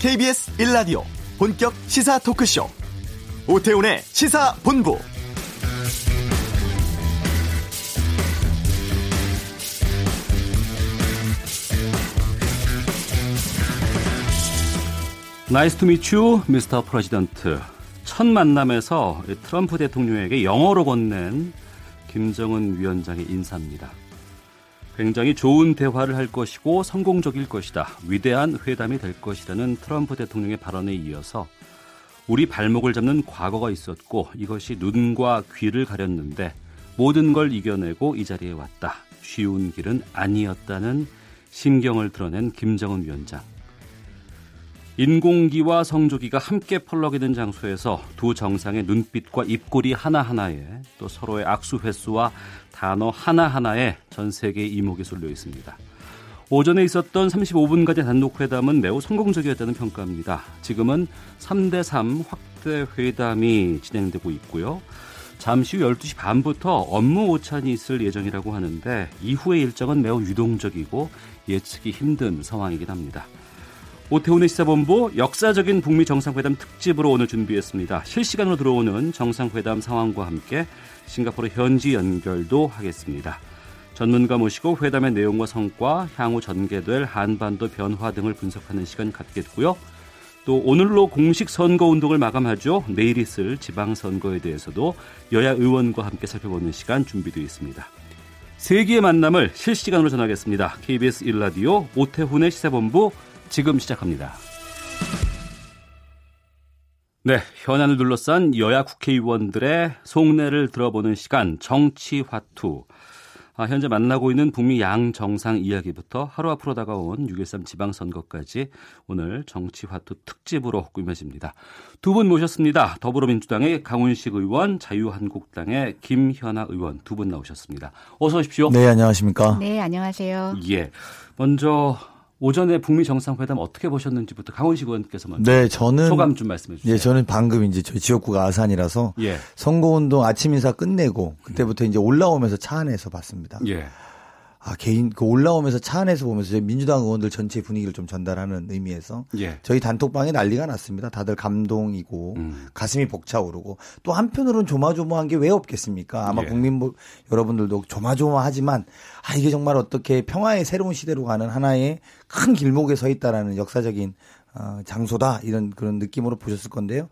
KBS 1라디오 본격 시사 토크쇼. 오태훈의 시사본부. Nice to meet you, Mr. President 첫 만남에서 트럼프 대통령에게 영어로 건넨 김정은 위원장의 인사입니다. 굉장히 좋은 대화를 할 것이고 성공적일 것이다. 위대한 회담이 될 것이라는 트럼프 대통령의 발언에 이어서 우리 발목을 잡는 과거가 있었고 이것이 눈과 귀를 가렸는데 모든 걸 이겨내고 이 자리에 왔다. 쉬운 길은 아니었다는 심경을 드러낸 김정은 위원장. 인공기와 성조기가 함께 펄럭이는 장소에서 두 정상의 눈빛과 입꼬리 하나하나에 또 서로의 악수 횟수와 단어 하나하나에 전 세계의 이목이 쏠려 있습니다. 오전에 있었던 35분까지 단독 회담은 매우 성공적이었다는 평가입니다. 지금은 3대3 확대 회담이 진행되고 있고요. 잠시 후 12시 반부터 업무 오찬이 있을 예정이라고 하는데 이후의 일정은 매우 유동적이고 예측이 힘든 상황이긴 합니다. 오태훈의 시사본부 역사적인 북미 정상회담 특집으로 오늘 준비했습니다. 실시간으로 들어오는 정상회담 상황과 함께 싱가포르 현지 연결도 하겠습니다. 전문가 모시고 회담의 내용과 성과, 향후 전개될 한반도 변화 등을 분석하는 시간 갖겠고요. 또 오늘로 공식 선거 운동을 마감하죠. 내일 있을 지방선거에 대해서도 여야 의원과 함께 살펴보는 시간 준비되어 있습니다. 세기의 만남을 실시간으로 전하겠습니다. KBS 1라디오 오태훈의 시사본부 지금 시작합니다. 네, 현안을 둘러싼 여야 국회의원들의 속내를 들어보는 시간 정치화투. 아, 현재 만나고 있는 북미 양 정상 이야기부터 하루 앞으로 다가온 6.13 지방선거까지 오늘 정치화투 특집으로 꾸며집니다. 두 분 모셨습니다. 더불어민주당의 강훈식 의원, 자유한국당의 김현아 의원 두 분 나오셨습니다. 어서 오십시오. 네, 안녕하십니까. 네, 안녕하세요. 예. 먼저 오전에 북미 정상회담 어떻게 보셨는지부터 강원식 의원께서 먼저 네, 저는 소감 좀 말씀해 주세요. 예, 저는 방금 이제 저희 지역구가 아산이라서 예. 선거운동 아침 인사 끝내고 그때부터 이제 올라오면서 차 안에서 봤습니다. 예. 아 개인 그 올라오면서 차 안에서 보면서 저희 민주당 의원들 전체 분위기를 좀 전달하는 의미에서 예. 저희 단톡방에 난리가 났습니다. 다들 감동이고 음. 가슴이 벅차오르고 또 한편으로는 조마조마한 게 왜 없겠습니까? 아마 예. 국민 보- 여러분들도 조마조마하지만 아 이게 정말 어떻게 평화의 새로운 시대로 가는 하나의 큰 길목에 서 있다라는 역사적인 어, 장소다 이런 그런 느낌으로 보셨을 건데요.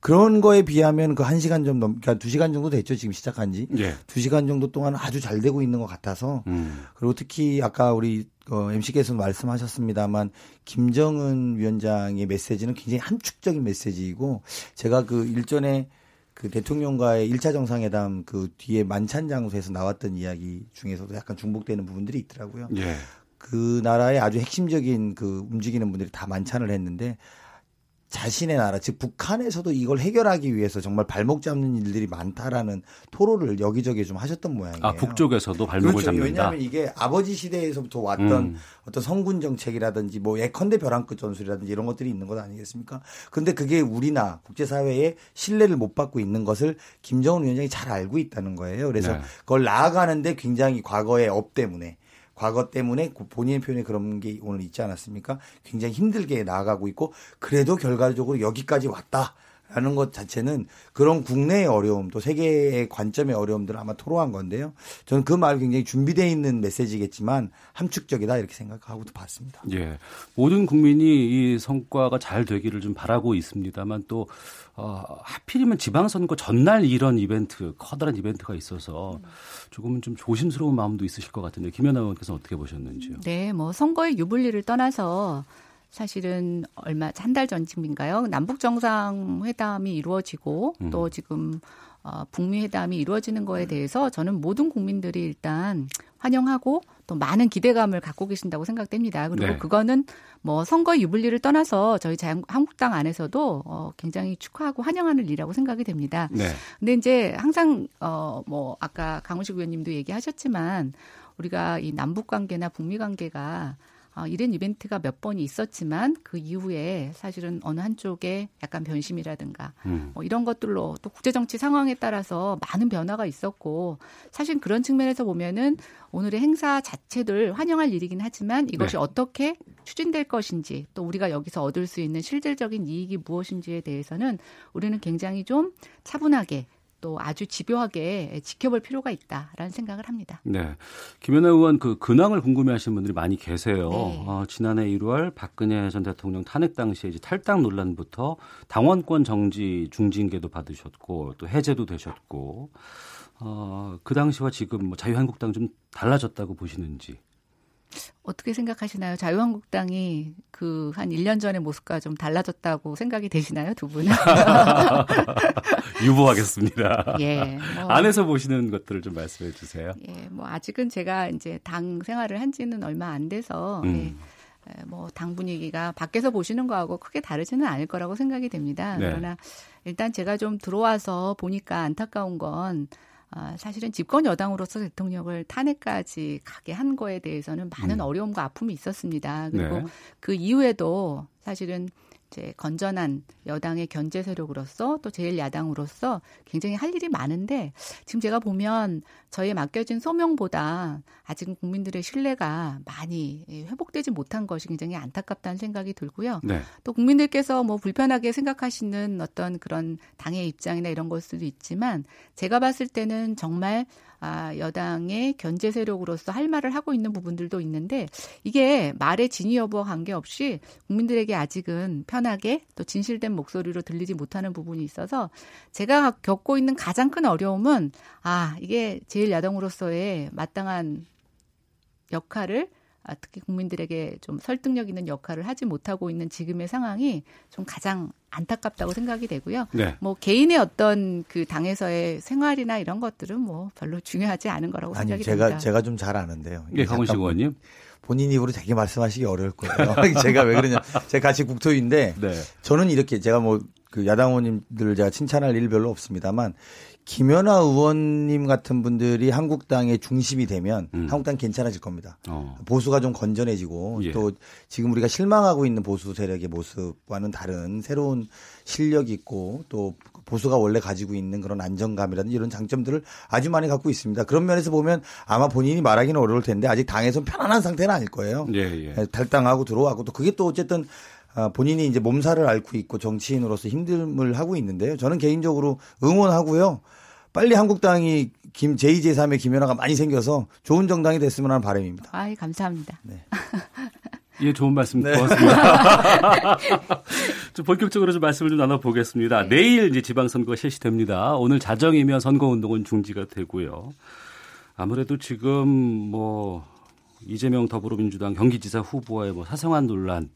그런 거에 비하면 그한 시간 좀 넘, 그러니까 두 시간 정도 됐죠 지금 시작한 지. 예. 두 시간 정도 동안 아주 잘 되고 있는 것 같아서 음. 그리고 특히 아까 우리 어, MC께서도 말씀하셨습니다만 김정은 위원장의 메시지는 굉장히 함축적인 메시지이고 제가 그 일전에 그 대통령과의 1차 정상회담 그 뒤에 만찬 장소에서 나왔던 이야기 중에서도 약간 중복되는 부분들이 있더라고요. 예. 그 나라의 아주 핵심적인 그 움직이는 분들이 다 만찬을 했는데 자신의 나라, 즉 북한에서도 이걸 해결하기 위해서 정말 발목 잡는 일들이 많다라는 토로를 여기저기 좀 하셨던 모양이에요. 아 북쪽에서도 발목을 그렇죠. 잡는다. 왜냐하면 이게 아버지 시대에서부터 왔던 음. 어떤 선군 정책이라든지 뭐 예컨대 벼랑 끝 전술이라든지 이런 것들이 있는 것 아니겠습니까? 근데 그게 우리나 국제사회의 신뢰를 못 받고 있는 것을 김정은 위원장이 잘 알고 있다는 거예요. 그래서 네. 그걸 나아가는데 굉장히 과거의 업 때문에 과거 때문에 그 본인의 표현에 그런 게 오늘 있지 않았습니까? 굉장히 힘들게 나아가고 있고 그래도 결과적으로 여기까지 왔다. 라는 것 자체는 그런 국내의 어려움 또 세계의 관점의 어려움들을 아마 토로한 건데요. 저는 그 말 굉장히 준비되어 있는 메시지겠지만 함축적이다 이렇게 생각하고도 봤습니다. 예. 모든 국민이 이 성과가 잘 되기를 좀 바라고 있습니다만 또 어, 하필이면 지방선거 전날 이런 이벤트, 커다란 이벤트가 있어서 조금은 좀 조심스러운 마음도 있으실 것 같은데 김연아 의원께서는 어떻게 보셨는지요? 네, 뭐 선거의 유불리를 떠나서 사실은 얼마 한 달 전쯤인가요? 남북 정상회담이 이루어지고 음. 또 지금 어, 북미 회담이 이루어지는 거에 대해서 저는 모든 국민들이 일단 환영하고 또 많은 기대감을 갖고 계신다고 생각됩니다. 그리고 네. 그거는 뭐 선거 유불리를 떠나서 저희 자유, 한국당 안에서도 어, 굉장히 축하하고 환영하는 일이라고 생각이 됩니다. 네. 근데 이제 항상 어 뭐 아까 강훈식 의원님도 얘기하셨지만 우리가 이 남북 관계나 북미 관계가 어, 이런 이벤트가 몇 번이 있었지만 그 이후에 사실은 어느 한쪽에 약간 변심이라든가 음. 뭐 이런 것들로 또 국제 정치 상황에 따라서 많은 변화가 있었고 사실 그런 측면에서 보면은 오늘의 행사 자체들 환영할 일이긴 하지만 이것이 네. 어떻게 추진될 것인지 또 우리가 여기서 얻을 수 있는 실질적인 이익이 무엇인지에 대해서는 우리는 굉장히 좀 차분하게 또 아주 집요하게 지켜볼 필요가 있다라는 생각을 합니다. 네. 김연아 의원 그 근황을 궁금해 하시는 분들이 많이 계세요. 네. 어, 지난해 1월 박근혜 전 대통령 탄핵 당시에 이제 탈당 논란부터 당원권 정지 중징계도 받으셨고 또 해제도 되셨고 어, 그 당시와 지금 뭐 자유한국당 좀 달라졌다고 보시는지. 어떻게 생각하시나요? 자유한국당이 그 한 1년 전의 모습과 좀 달라졌다고 생각이 되시나요, 두 분은? 유보하겠습니다. 예. 뭐, 안에서 보시는 것들을 좀 말씀해 주세요. 예, 뭐 아직은 제가 이제 당 생활을 한 지는 얼마 안 돼서 음. 예, 에, 뭐당 분위기가 밖에서 보시는 거하고 크게 다르지는 않을 거라고 생각이 됩니다. 네. 그러나 일단 제가 좀 들어와서 보니까 안타까운 건 아, 사실은 집권 여당으로서 대통령을 탄핵까지 가게 한 거에 대해서는 많은 음. 어려움과 아픔이 있었습니다. 그리고 네. 그 이후에도 사실은 이제 건전한 여당의 견제 세력으로서 또 제일 야당으로서 굉장히 할 일이 많은데 지금 제가 보면 저희에 맡겨진 소명보다 아직은 국민들의 신뢰가 많이 회복되지 못한 것이 굉장히 안타깝다는 생각이 들고요. 네. 또 국민들께서 뭐 불편하게 생각하시는 어떤 그런 당의 입장이나 이런 걸 수도 있지만 제가 봤을 때는 정말 아, 여당의 견제 세력으로서 할 말을 하고 있는 부분들도 있는데 이게 말의 진위 여부와 관계없이 국민들에게 아직은 편하게 또 진실된 목소리로 들리지 못하는 부분이 있어서 제가 겪고 있는 가장 큰 어려움은 아, 이게 제일 야당으로서의 마땅한 역할을 아, 특히 국민들에게 좀 설득력 있는 역할을 하지 못하고 있는 지금의 상황이 좀 가장 안타깝다고 생각이 되고요. 네. 뭐 개인의 어떤 그 당에서의 생활이나 이런 것들은 뭐 별로 중요하지 않은 거라고 아니 생각이 제가 됩니다. 제가 좀 잘 아는데요. 예, 강원식 잠깐 의원님. 본인 입으로 되게 말씀하시기 어려울 거예요. 제가 왜 그러냐? 제가 같이 국토인데 네. 저는 이렇게 제가 뭐 그 야당 의원님들을 제가 칭찬할 일 별로 없습니다만 김연아 의원님 같은 분들이 한국당의 중심이 되면 음. 한국당 괜찮아질 겁니다. 어. 보수가 좀 건전해지고 예. 또 지금 우리가 실망하고 있는 보수 세력의 모습과는 다른 새로운 실력이 있고 또 보수가 원래 가지고 있는 그런 안정감이라든지 이런 장점들을 아주 많이 갖고 있습니다. 그런 면에서 보면 아마 본인이 말하기는 어려울 텐데 아직 당에선 편안한 상태는 아닐 거예요. 예, 예. 탈당하고 들어왔고 또 그게 또 어쨌든 아, 본인이 이제 몸살을 앓고 있고 정치인으로서 힘듦을 하고 있는데요. 저는 개인적으로 응원하고요. 빨리 한국당이 김 제2, 제3의 김연아가 많이 생겨서 좋은 정당이 됐으면 하는 바람입니다. 아이 감사합니다. 예, 좋은 말씀 네. 고맙습니다. 좀 본격적으로 좀 말씀을 좀 나눠보겠습니다. 네. 내일 이제 지방선거가 실시됩니다. 오늘 자정이면 선거운동은 중지가 되고요. 아무래도 지금 뭐 이재명 더불어민주당 경기지사 후보의 뭐 사생활 논란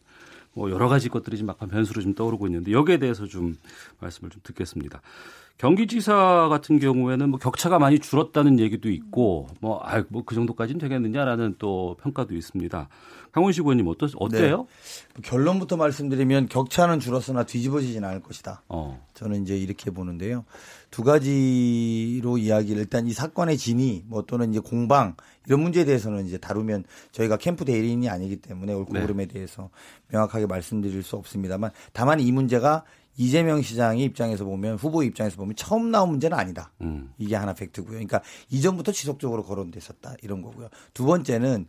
뭐 여러 가지 것들이 지금 막판 변수로 좀 떠오르고 있는데 여기에 대해서 좀 말씀을 좀 듣겠습니다. 경기지사 같은 경우에는 뭐 격차가 많이 줄었다는 얘기도 있고 뭐 아 뭐 그 정도까지는 되겠느냐라는 또 평가도 있습니다. 강원식 의원님 어떠 어때요? 결론부터 말씀드리면 격차는 줄었으나 뒤집어지진 않을 것이다. 어. 저는 이제 이렇게 보는데요. 두 가지로 이야기를 일단 이 사건의 진위 뭐 또는 이제 공방 이런 문제에 대해서는 이제 다루면 저희가 캠프 대리인이 아니기 때문에 옳고 네. 그름에 대해서 명확하게 말씀드릴 수 없습니다만 다만 이 문제가 이재명 시장의 입장에서 보면 후보 입장에서 보면 처음 나온 문제는 아니다. 음. 이게 하나 팩트고요. 그러니까 이전부터 지속적으로 거론됐었다 이런 거고요. 두 번째는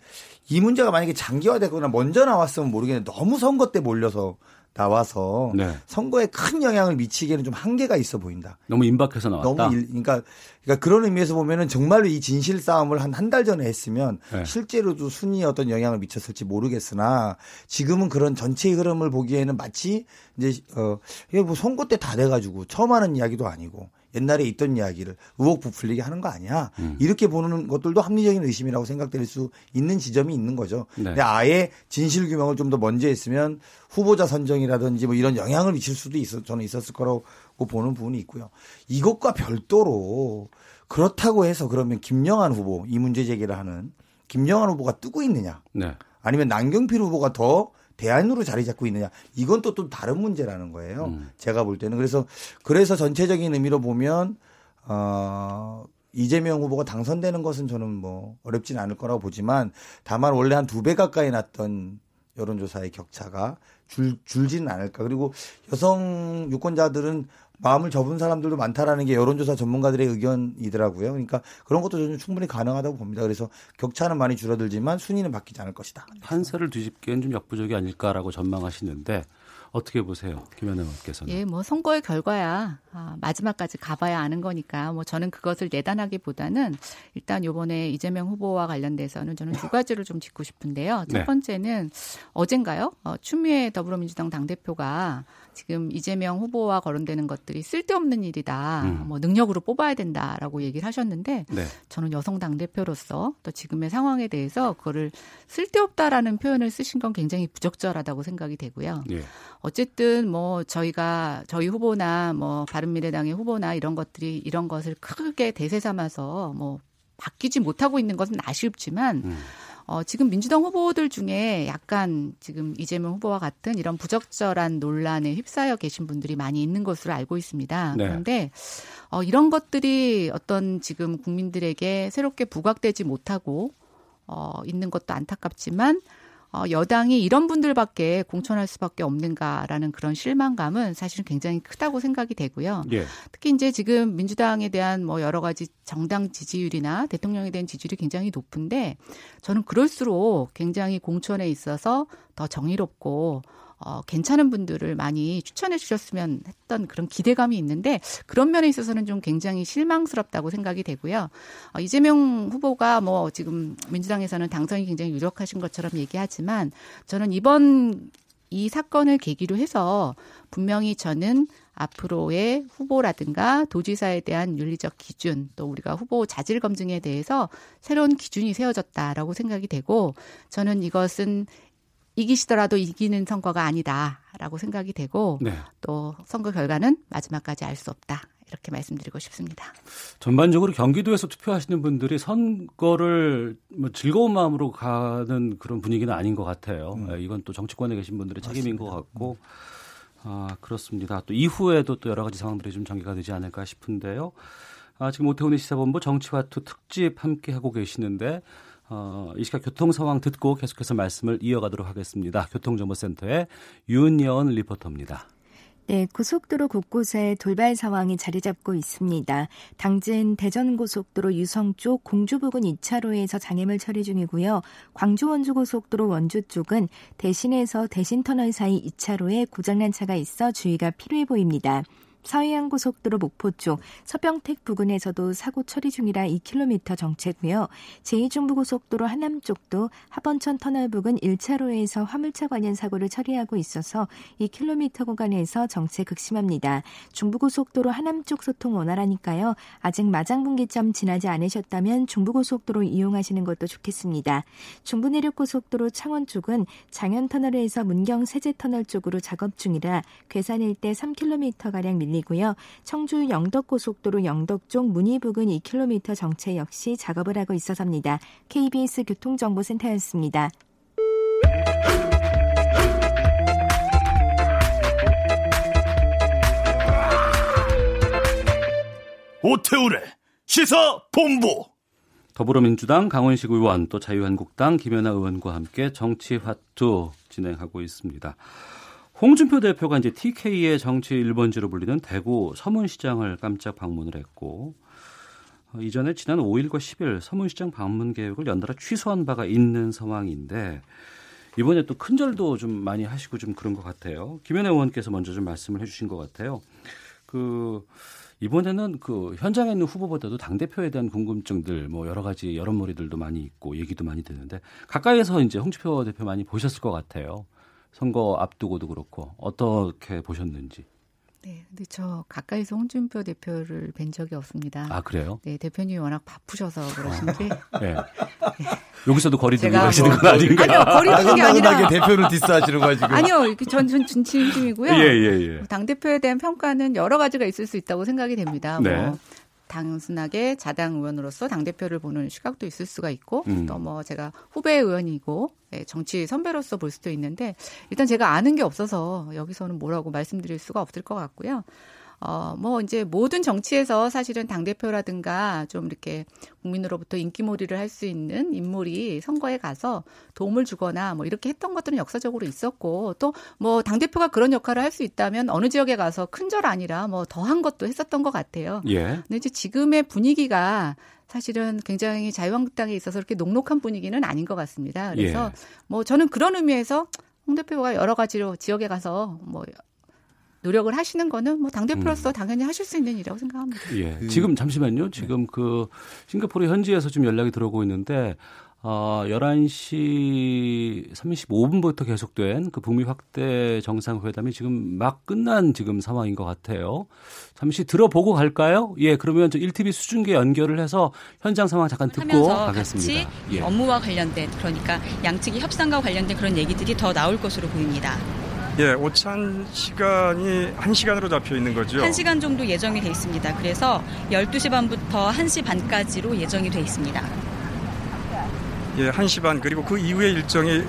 이 문제가 만약에 장기화되거나 먼저 나왔으면 모르겠는데 너무 선거 때 몰려서 나와서 네. 선거에 큰 영향을 미치기에는 좀 한계가 있어 보인다. 너무 임박해서 나왔다. 너무 일, 그러니까 그러니까 그런 의미에서 보면은 정말로 이 진실 싸움을 한 한 달 전에 했으면 네. 실제로도 순위에 어떤 영향을 미쳤을지 모르겠으나 지금은 그런 전체의 흐름을 보기에는 마치 이제 어 이게 뭐 선거 때 다 돼 가지고 처음 하는 이야기도 아니고 옛날에 있던 이야기를 의혹 부풀리게 하는 거 아니야 음. 이렇게 보는 것들도 합리적인 의심이라고 생각될 수 있는 지점이 있는 거죠. 네. 근데 아예 진실 규명을 좀 더 먼저 했으면 후보자 선정이라든지 뭐 이런 영향을 미칠 수도 있어 저는 있었을 거라고 보는 부분이 있고요. 이것과 별도로 그렇다고 해서 그러면 김영환 후보 이 문제 제기를 하는 김영환 후보가 뜨고 있느냐 네. 아니면 남경필 후보가 더 대안으로 자리 잡고 있느냐 이건 또 또 다른 문제라는 거예요. 음. 제가 볼 때는 그래서 그래서 전체적인 의미로 보면 어 이재명 후보가 당선되는 것은 저는 뭐 어렵진 않을 거라고 보지만 다만 원래 한 두 배 가까이 났던 여론조사의 격차가 줄, 줄지는 않을까. 그리고 여성 유권자들은 마음을 접은 사람들도 많다라는 게 여론조사 전문가들의 의견이더라고요. 그러니까 그런 것도 저는 충분히 가능하다고 봅니다. 그래서 격차는 많이 줄어들지만 순위는 바뀌지 않을 것이다. 판세를 뒤집기엔 좀 역부족이 아닐까라고 전망하시는데 어떻게 보세요, 김현애 의원께서는? 예, 뭐 선거의 결과야 아, 마지막까지 가봐야 아는 거니까 뭐 저는 그것을 내단하기보다는 일단 요번에 이재명 후보와 관련돼서는 저는 두 가지를 좀 짚고 싶은데요. 첫 네. 번째는 어젠가요? 어, 추미애 더불어민주당 당 대표가 지금 이재명 후보와 거론되는 것들이 쓸데없는 일이다. 음. 뭐 능력으로 뽑아야 된다라고 얘기를 하셨는데 네. 저는 여성 당 대표로서 또 지금의 상황에 대해서 그거를 쓸데없다라는 표현을 쓰신 건 굉장히 부적절하다고 생각이 되고요. 예. 어쨌든 뭐 저희가 저희 후보나 뭐 바른미래당의 후보나 이런 것들이 이런 것을 크게 대세 삼아서 뭐 바뀌지 못하고 있는 것은 아쉽지만 음. 어, 지금 민주당 후보들 중에 약간 지금 이재명 후보와 같은 이런 부적절한 논란에 휩싸여 계신 분들이 많이 있는 것으로 알고 있습니다. 네. 그런데 어, 이런 것들이 어떤 지금 국민들에게 새롭게 부각되지 못하고 어, 있는 것도 안타깝지만 어, 여당이 이런 분들밖에 공천할 수밖에 없는가라는 그런 실망감은 사실은 굉장히 크다고 생각이 되고요. 예. 특히 이제 지금 민주당에 대한 뭐 여러 가지 정당 지지율이나 대통령에 대한 지지율이 굉장히 높은데 저는 그럴수록 굉장히 공천에 있어서 더 정의롭고 어, 괜찮은 분들을 많이 추천해 주셨으면 했던 그런 기대감이 있는데 그런 면에 있어서는 좀 굉장히 실망스럽다고 생각이 되고요. 어, 이재명 후보가 뭐 지금 민주당에서는 당선이 굉장히 유력하신 것처럼 얘기하지만 저는 이번 이 사건을 계기로 해서 분명히 저는 앞으로의 후보라든가 도지사에 대한 윤리적 기준 또 우리가 후보 자질 검증에 대해서 새로운 기준이 세워졌다라고 생각이 되고 저는 이것은 이기시더라도 이기는 선거가 아니다라고 생각이 되고 네. 또 선거 결과는 마지막까지 알 수 없다 이렇게 말씀드리고 싶습니다. 전반적으로 경기도에서 투표하시는 분들이 선거를 뭐 즐거운 마음으로 가는 그런 분위기는 아닌 것 같아요. 예, 이건 또 정치권에 계신 분들의 책임인 것 같고, 아 그렇습니다. 또 이후에도 또 여러 가지 상황들이 좀 전개가 되지 않을까 싶은데요. 아, 지금 오태훈의 시사본부 정치화투 특집 함께 하고 계시는데. 어, 이 시각 교통 상황 듣고 계속해서 말씀을 이어가도록 하겠습니다. 교통정보센터의 윤여은 리포터입니다. 네, 고속도로 곳곳에 돌발 상황이 자리 잡고 있습니다. 당진 대전고속도로 유성 쪽 공주 부근 2차로에서 장애물 처리 중이고요. 광주 원주 고속도로 원주 쪽은 대신에서 대신터널 사이 2차로에 고장난 차가 있어 주의가 필요해 보입니다. 서해안 고속도로 목포 쪽 서병택 부근에서도 사고 처리 중이라 2km 정체고요. 제2중부고속도로 하남 쪽도 하번천 터널 부근 1차로에서 화물차 관련 사고를 처리하고 있어서 2km 구간에서 정체 극심합니다. 중부고속도로 하남 쪽 소통 원활하니까요. 아직 마장분기점 지나지 않으셨다면 중부고속도로 이용하시는 것도 좋겠습니다. 중부내륙고속도로 창원 쪽은 장현 터널에서 문경 세제 터널 쪽으로 작업 중이라 괴산 일대 3km가량 밀 리고요. 청주 영덕고속도로 영덕 쪽 문희 부근 2km 정체 역시 작업을 하고 있어서입니다. KBS 교통정보센터였습니다. 오태우래 시사 본부 더불어민주당 강원식 의원 또 자유한국당 김연아 의원과 함께 정치 화투 진행하고 있습니다. 홍준표 대표가 이제 TK의 정치 1번지로 불리는 대구 서문시장을 깜짝 방문을 했고 어, 이전에 지난 5일과 10일 서문시장 방문 계획을 연달아 취소한 바가 있는 상황인데 이번에 또 큰절도 좀 많이 하시고 좀 그런 것 같아요. 김연아 의원께서 먼저 좀 말씀을 해주신 것 같아요. 그 이번에는 그 현장에 있는 후보보다도 당 대표에 대한 궁금증들 뭐 여러 가지 여론몰이들도 많이 있고 얘기도 많이 되는데 가까이에서 이제 홍준표 대표 많이 보셨을 것 같아요. 선거 앞두고도 그렇고 어떻게 보셨는지. 네, 근데 저 가까이서 홍준표 대표를 뵌 적이 없습니다. 아 그래요? 네, 대표님이 워낙 바쁘셔서 그러신지 네. 여기서도 거리 두고 제가 가시는 뭐- 건 아닌가? 아니요, 거리 두는 게 아니라 대표를 디스하시는 거야 지금. 아니요, 전, 전 진심이고요. 예, 예, 예. 당 대표에 대한 평가는 여러 가지가 있을 수 있다고 생각이 됩니다. 네. 뭐 단순하게 자당 의원으로서 당 대표를 보는 시각도 있을 수가 있고 음. 또뭐 제가 후배 의원이고 예, 정치 선배로서 볼 수도 있는데 일단 제가 아는 게 없어서 여기서는 뭐라고 말씀드릴 수가 없을 것 같고요. 어, 뭐 이제 모든 정치에서 사실은 당대표라든가 좀 이렇게 국민으로부터 인기몰이를 할 수 있는 인물이 선거에 가서 도움을 주거나 뭐 이렇게 했던 것들은 역사적으로 있었고 또 뭐 당대표가 그런 역할을 할 수 있다면 어느 지역에 가서 큰절 아니라 뭐 더한 것도 했었던 것 같아요. 예. 근데 이제 지금의 분위기가 사실은 굉장히 자유한국당에 있어서 그렇게 녹록한 분위기는 아닌 것 같습니다. 그래서 예. 뭐 저는 그런 의미에서 홍 대표가 여러 가지로 지역에 가서 뭐 노력을 하시는 거는 뭐 당대표로서 음. 당연히 하실 수 있는 일이라고 생각합니다. 예. 지금 잠시만요. 지금 그 싱가포르 현지에서 지금 연락이 들어오고 있는데 어 11시 35분부터 계속된 그 북미 확대 정상회담이 지금 막 끝난 지금 상황인 것 같아요. 잠시 들어보고 갈까요? 예, 그러면 저 1TV 수중계 연결을 해서 현장 상황 잠깐 듣고 하면서 가겠습니다. 같이 예. 업무와 관련된 그러니까 양측이 협상과 관련된 그런 얘기들이 더 나올 것으로 보입니다. 예, 오찬 시간이 한시간으로 잡혀 있는 거죠. 1시간 정도 예정이 돼 있습니다. 그래서 12시 반부터 1시 반까지로 예정이 돼 있습니다. 예, 한시 반 그리고 그 이후의 일정이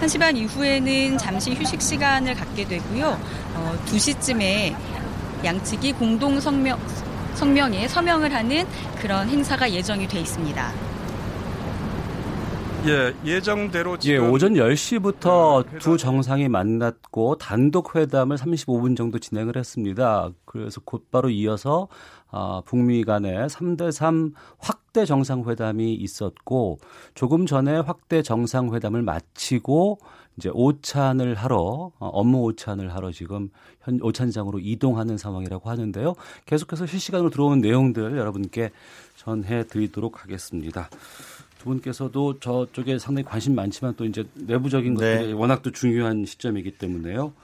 1시 반 이후에는 잠시 휴식 시간을 갖게 되고요. 어, 2시쯤에 양측이 공동 성명 성명에 서명을 하는 그런 행사가 예정이 돼 있습니다. 예, 예정대로 예, 오전 10시부터 네, 두 회담- 정상이 만났고 단독 회담을 35분 정도 진행을 했습니다. 그래서 곧바로 이어서 아, 북미 간의 3대3 확대 정상회담이 있었고 조금 전에 확대 정상회담을 마치고 이제 오찬을 하러 어, 업무 오찬을 하러 지금 현 오찬장으로 이동하는 상황이라고 하는데요. 계속해서 실시간으로 들어오는 내용들 여러분께 전해 드리도록 하겠습니다. 두 분께서도 저쪽에 상당히 관심 많지만 또 이제 내부적인 네. 것들이 워낙 또 중요한 시점이기 때문에요.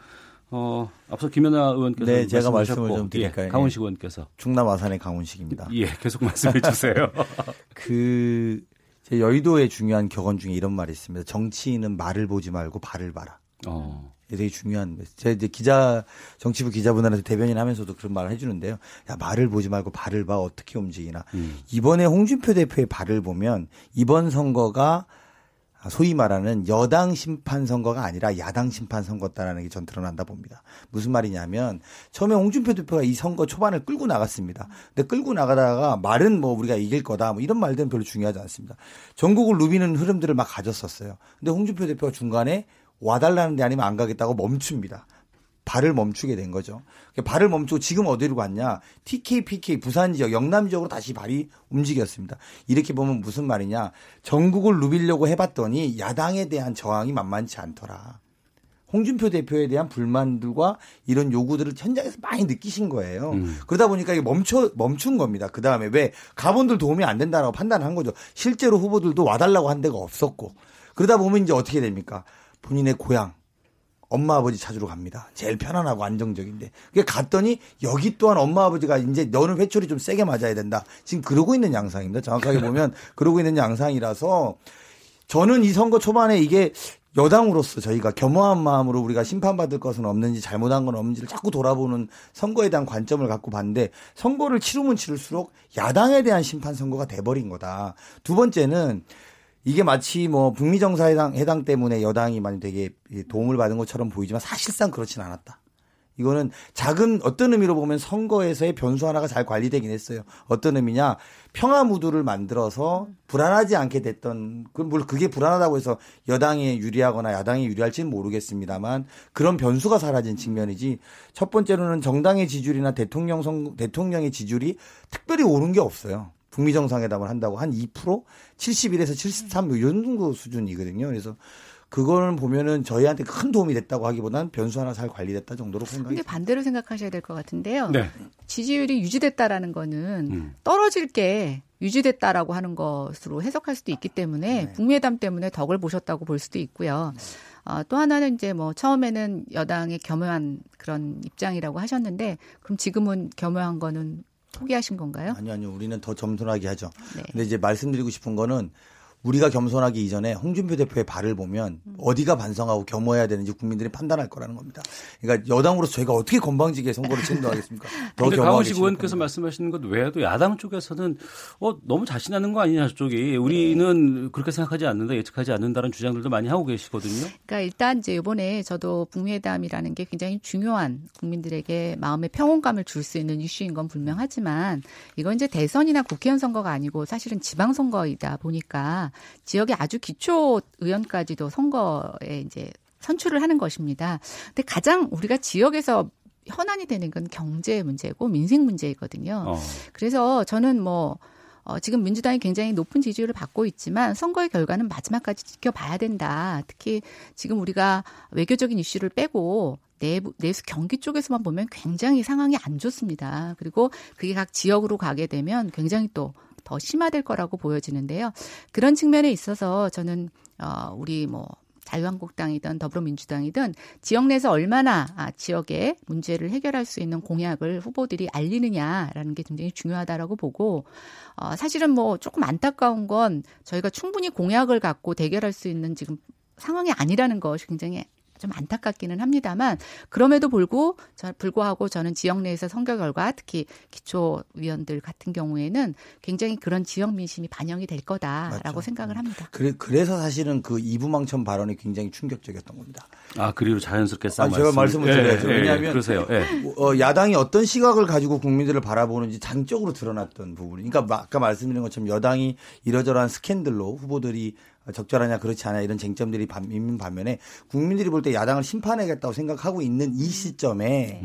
어, 앞서 김연아 의원께서 네, 제가 말씀을 좀 드릴까요? 예, 강훈식 의원께서 충남 아산의 강훈식입니다. 예, 계속 말씀해 주세요. 그, 제 여의도의 중요한 격언 중에 이런 말이 있습니다. 정치인은 말을 보지 말고 발을 봐라. 어, 되게 중요한. 제가 이제 기자 정치부 기자분들한테 대변인 하면서도 그런 말을 해주는데요. 야 말을 보지 말고 발을 봐 어떻게 움직이나. 음. 이번에 홍준표 대표의 발을 보면 이번 선거가 소위 말하는 여당 심판 선거가 아니라 야당 심판 선거다라는 게 전 드러난다 봅니다. 무슨 말이냐면 처음에 홍준표 대표가 이 선거 초반을 끌고 나갔습니다. 근데 끌고 나가다가 말은 뭐 우리가 이길 거다 뭐 이런 말들은 별로 중요하지 않습니다. 전국을 누비는 흐름들을 막 가졌었어요. 근데 홍준표 대표가 중간에 와달라는 데 아니면 안 가겠다고 멈춥니다. 발을 멈추게 된 거죠. 발을 멈추고 지금 어디로 갔냐? TK, PK, 부산 지역, 영남 지역으로 다시 발이 움직였습니다. 이렇게 보면 무슨 말이냐? 전국을 누비려고 해봤더니 야당에 대한 저항이 만만치 않더라. 홍준표 대표에 대한 불만들과 이런 요구들을 현장에서 많이 느끼신 거예요. 그러다 보니까 이게 멈춰 멈춘 겁니다. 그 다음에 왜 가본들 도움이 안 된다라고 판단한 거죠. 실제로 후보들도 와달라고 한 데가 없었고 그러다 보면 이제 어떻게 됩니까? 본인의 고향 엄마 아버지 찾으러 갑니다. 제일 편안하고 안정적인데. 그게 갔더니 여기 또한 엄마 아버지가 이제 너는 회초리 좀 세게 맞아야 된다. 지금 그러고 있는 양상입니다. 정확하게 보면 그러고 있는 양상이라서 저는 이 선거 초반에 이게 여당으로서 저희가 겸허한 마음으로 우리가 심판받을 것은 없는지 잘못한 건 없는지를 자꾸 돌아보는 선거에 대한 관점을 갖고 봤는데 선거를 치르면 치를수록 야당에 대한 심판 선거가 돼버린 거다. 두 번째는 이게 마치 뭐 북미 정상회담 해당 때문에 여당이 많이 되게 도움을 받은 것처럼 보이지만 사실상 그렇진 않았다. 이거는 작은 어떤 의미로 보면 선거에서의 변수 하나가 잘 관리되긴 했어요. 어떤 의미냐? 평화 무드를 만들어서 불안하지 않게 됐던 그 물론 그게 불안하다고 해서 여당에 유리하거나 야당에 유리할지는 모르겠습니다만 그런 변수가 사라진 측면이지 첫 번째로는 정당의 지지율이나 대통령 선 대통령의 지지율이 특별히 오른 게 없어요. 북미 정상회담을 한다고 한 2% 71에서 73 이런 정도 수준이거든요. 그래서 그걸 보면은 저희한테 큰 도움이 됐다고 하기보다는 변수 하나 잘 관리됐다 정도로 생각이 근데 반대로 생각하셔야 될 것 같은데요. 네. 지지율이 유지됐다라는 거는 음. 떨어질 게 유지됐다라고 하는 것으로 해석할 수도 있기 때문에 네. 북미회담 때문에 덕을 보셨다고 볼 수도 있고요. 어, 또 하나는 이제 뭐 처음에는 여당의 겸허한 그런 입장이라고 하셨는데 그럼 지금은 겸허한 거는 포기하신 건가요? 아니요, 아니요. 우리는 더 점선하게 하죠. 네. 근데 이제 말씀드리고 싶은 거는 우리가 겸손하기 이전에 홍준표 대표의 발을 보면 어디가 반성하고 겸허해야 되는지 국민들이 판단할 거라는 겁니다. 그러니까 여당으로서 저희가 어떻게 건방지게 선거를 진행하겠습니까? 더 강원식 의원께서 말씀하시는 것 외에도 야당 쪽에서는 어 너무 자신하는 거 아니냐 저쪽이 우리는 그렇게 생각하지 않는다 예측하지 않는다는 주장들도 많이 하고 계시거든요. 그러니까 일단 이제 이번에 저도 북미회담이라는 게 굉장히 중요한 국민들에게 마음의 평온감을 줄 수 있는 이슈인 건 분명하지만 이건 이제 대선이나 국회의원 선거가 아니고 사실은 지방선거이다 보니까 지역의 아주 기초 의원까지도 선거에 이제 선출을 하는 것입니다. 근데 가장 우리가 지역에서 현안이 되는 건 경제 문제고 민생 문제이거든요. 어. 그래서 저는 뭐 어, 지금 민주당이 굉장히 높은 지지율을 받고 있지만 선거의 결과는 마지막까지 지켜봐야 된다. 특히 지금 우리가 외교적인 이슈를 빼고 내부, 내수 경기 쪽에서만 보면 굉장히 상황이 안 좋습니다. 그리고 그게 각 지역으로 가게 되면 굉장히 또 더 심화될 거라고 보여지는데요. 그런 측면에 있어서 저는 어, 우리 뭐 자유한국당이든 더불어민주당이든 지역 내에서 얼마나 아, 지역의 문제를 해결할 수 있는 공약을 후보들이 알리느냐라는 게 굉장히 중요하다라고 보고 어, 사실은 뭐 조금 안타까운 건 저희가 충분히 공약을 갖고 대결할 수 있는 지금 상황이 아니라는 것이 굉장히 좀 안타깝기는 합니다만 그럼에도 불구 저, 불구하고 저는 지역 내에서 선거 결과 특히 기초 위원들 같은 경우에는 굉장히 그런 지역 민심이 반영이 될 거다라고 맞죠. 생각을 합니다. 그래, 그래서 사실은 그 이부망천 발언이 굉장히 충격적이었던 겁니다. 아 그리고 자연스럽게 쌍 아니, 제가 말씀을 드려야죠. 왜냐하면 그러세요. 예. 어, 야당이 어떤 시각을 가지고 국민들을 바라보는지 장적으로 드러났던 부분이. 그러니까 마- 아까 말씀드린 것처럼 여당이 이러저러한 스캔들로 후보들이 적절하냐 그렇지 않냐 이런 쟁점들이 반- 있는 반면에 국민들이 볼 때 야당을 심판해야겠다고 생각하고 있는 이 시점에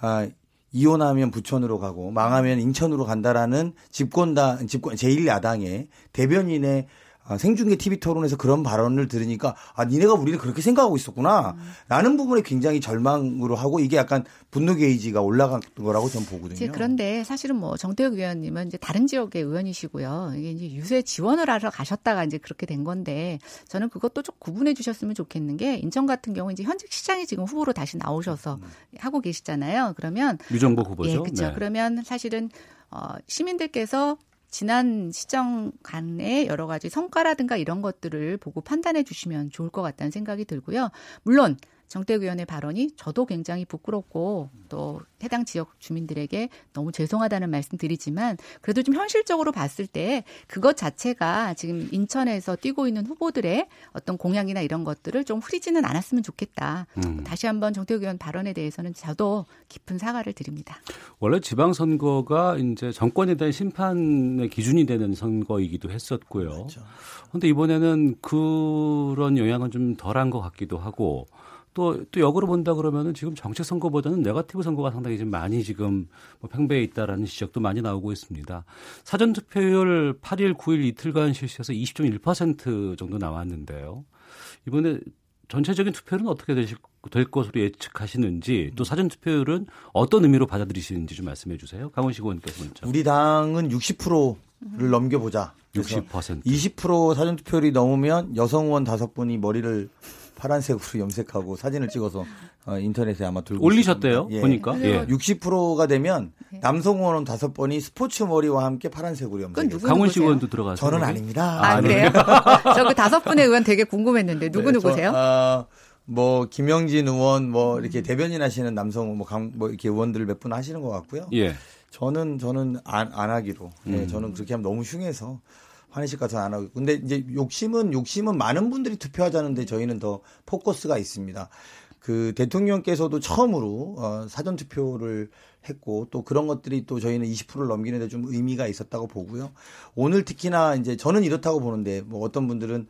아, 이혼하면 부천으로 가고 망하면 인천으로 간다라는 집권당 집권 제1야당의 대변인의 아, 생중계 TV 토론에서 그런 발언을 들으니까 아 니네가 우리를 그렇게 생각하고 있었구나 라는 부분에 굉장히 절망으로 하고 이게 약간 분노 게이지가 올라간 거라고 저는 보거든요. 이제 그런데 사실은 뭐 정태욱 의원님은 이제 다른 지역의 의원이시고요. 이게 이제 유세 지원을 하러 가셨다가 이제 그렇게 된 건데 저는 그것도 좀 구분해 주셨으면 좋겠는 게 인천 같은 경우 이제 현직 시장이 지금 후보로 다시 나오셔서 하고 계시잖아요. 그러면 유정보 후보죠. 예, 그렇죠. 네. 그러면 사실은 어, 시민들께서 지난 시정 간의 여러 가지 성과라든가 이런 것들을 보고 판단해 주시면 좋을 것 같다는 생각이 들고요. 물론 정태욱 의원의 발언이 저도 굉장히 부끄럽고 또 해당 지역 주민들에게 너무 죄송하다는 말씀 드리지만 그래도 좀 현실적으로 봤을 때 그것 자체가 지금 인천에서 뛰고 있는 후보들의 어떤 공약이나 이런 것들을 좀 흐리지는 않았으면 좋겠다. 음. 다시 한번 정태욱 의원 발언에 대해서는 저도 깊은 사과를 드립니다. 원래 지방선거가 이제 정권에 대한 심판의 기준이 되는 선거이기도 했었고요. 그렇죠. 그런데 이번에는 그런 영향은 좀 덜한 것 같기도 하고 또, 또 역으로 본다 그러면은 지금 정책 선거보다는 네거티브 선거가 상당히 좀 많이 지금 뭐 팽배해 있다라는 지적도 많이 나오고 있습니다. 사전 투표율 8일, 9일 이틀간 실시해서 20.1% 정도 나왔는데요. 이번에 전체적인 투표율은 어떻게 되실, 될 것으로 예측하시는지 또 사전 투표율은 어떤 의미로 받아들이시는지 좀 말씀해 주세요. 강원식 의원께서 먼저. 우리 당은 60%를 넘겨보자. 그래서 60%. 20% 사전 투표율이 넘으면 여성 의원 다섯 분이 머리를 파란색으로 염색하고 사진을 찍어서 어, 인터넷에 아마 들고 올리셨대요. 예. 보니까. 예. 60%가 되면 남성 의원 다섯 번이 스포츠 머리와 함께 파란색으로 염색. 누구세요? 의원도 들어가서. 저는 아닙니다. 아, 그래요? 저 그 다섯 분의 의원 되게 궁금했는데 누구 네, 누구세요? 저, 아, 뭐 김영진 의원 뭐 이렇게 대변인 하시는 남성 뭐, 강, 뭐 이렇게 의원들 몇 분 하시는 것 같고요. 예. 저는 저는 안, 안 하기로. 예, 음. 저는 그렇게 하면 너무 흉해서 것 같아서 안 하고. 근데 이제 욕심은 욕심은 많은 분들이 투표하자는데 저희는 더 포커스가 있습니다. 그 대통령께서도 처음으로 어, 사전 투표를 했고 또 그런 것들이 또 저희는 20%를 넘기는 데 좀 의미가 있었다고 보고요. 오늘 특히나 이제 저는 이렇다고 보는데 뭐 어떤 분들은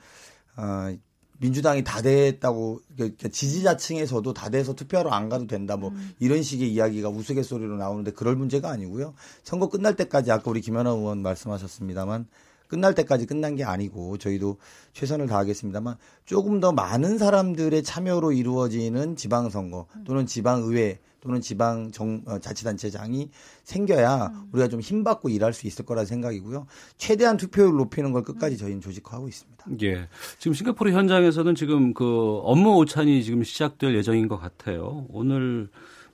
어, 민주당이 다 됐다고 그러니까 지지자층에서도 다 돼서 투표하러 안 가도 된다 뭐 이런 식의 이야기가 우스갯소리로 나오는데 그럴 문제가 아니고요. 선거 끝날 때까지 아까 우리 김연아 의원 말씀하셨습니다만 끝날 때까지 끝난 게 아니고 저희도 최선을 다하겠습니다만 조금 더 많은 사람들의 참여로 이루어지는 지방선거 또는 지방의회 또는 지방 정 어, 자치단체장이 생겨야 우리가 좀 힘받고 일할 수 있을 거라 생각이고요. 최대한 투표율 높이는 걸 끝까지 저희는 조직화하고 있습니다. 예. 지금 싱가포르 현장에서는 지금 그 업무 오찬이 지금 시작될 예정인 것 같아요. 오늘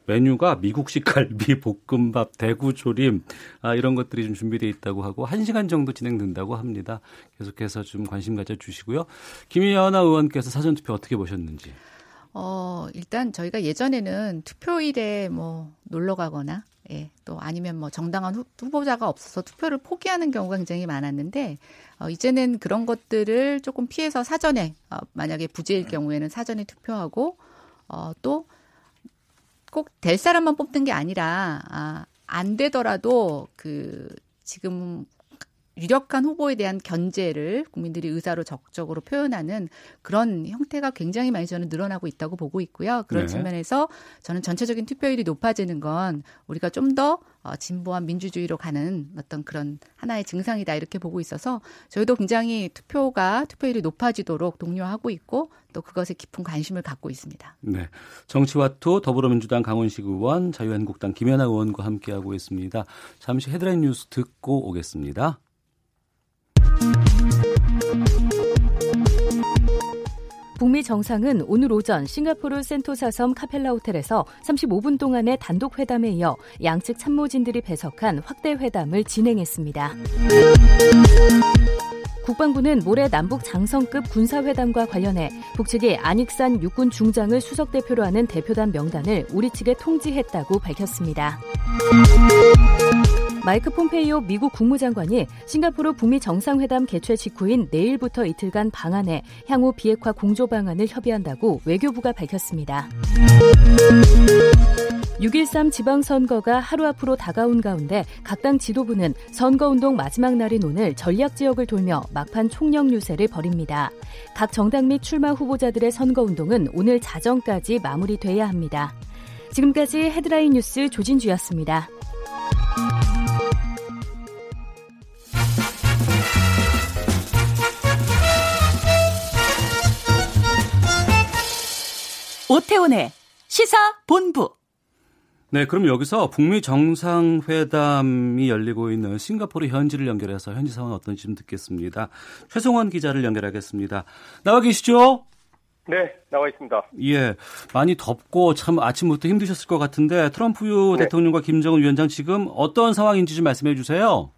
메뉴가 미국식 갈비, 볶음밥, 대구 조림 아, 이런 것들이 좀 준비되어 있다고 하고 1시간 정도 진행된다고 합니다. 계속해서 좀 관심 가져 주시고요. 김희연아 의원께서 사전 투표 어떻게 보셨는지. 어, 일단 저희가 예전에는 투표일에 뭐 놀러 가거나 예, 또 아니면 뭐 정당한 후, 후보자가 없어서 투표를 포기하는 경우가 굉장히 많았는데 어, 이제는 그런 것들을 조금 피해서 사전에 어, 만약에 부재일 경우에는 사전에 투표하고 어, 또 꼭 될 사람만 뽑는 게 아니라 아, 안 되더라도 그 지금 유력한 후보에 대한 견제를 국민들이 의사로 적극적으로 표현하는 그런 형태가 굉장히 많이 저는 늘어나고 있다고 보고 있고요. 그런 네. 측면에서 저는 전체적인 투표율이 높아지는 건 우리가 좀더 어, 진보한 민주주의로 가는 어떤 그런 하나의 증상이다 이렇게 보고 있어서 저희도 굉장히 투표가 투표율이 높아지도록 독려하고 있고 또 그것에 깊은 관심을 갖고 있습니다. 네. 정치와투 더불어민주당 강원식 의원, 자유한국당 김연아 의원과 함께하고 있습니다. 잠시 헤드라인 뉴스 듣고 오겠습니다. 북미 정상은 오늘 오전 싱가포르 센토사 섬 카펠라 호텔에서 35분 동안의 단독 회담에 이어 양측 참모진들이 배석한 확대 회담을 진행했습니다. 국방부는 모레 남북 장성급 군사회담과 관련해 북측이 안익산 육군 중장을 수석 대표로 하는 대표단 명단을 우리 측에 통지했다고 밝혔습니다. 마이크 폼페이오 미국 국무장관이 싱가포르 북미 정상회담 개최 직후인 내일부터 이틀간 방안에 향후 비핵화 공조 방안을 협의한다고 외교부가 밝혔습니다. 6.13 지방선거가 하루 앞으로 다가온 가운데 각 당 지도부는 선거운동 마지막 날인 오늘 전략 지역을 돌며 막판 총력 유세를 벌입니다. 각 정당 및 출마 후보자들의 선거운동은 오늘 자정까지 마무리돼야 합니다. 지금까지 헤드라인 뉴스 조진주였습니다. 오태훈의 시사 본부. 네, 그럼 여기서 북미 정상회담이 열리고 있는 싱가포르 현지를 연결해서 현지 상황 어떤지 좀 듣겠습니다. 최성원 기자를 연결하겠습니다. 나와 계시죠? 네, 나와 있습니다. 예, 많이 덥고 참 아침부터 힘드셨을 것 같은데 트럼프 네. 대통령과 김정은 위원장 지금 어떤 상황인지 좀 말씀해 주세요.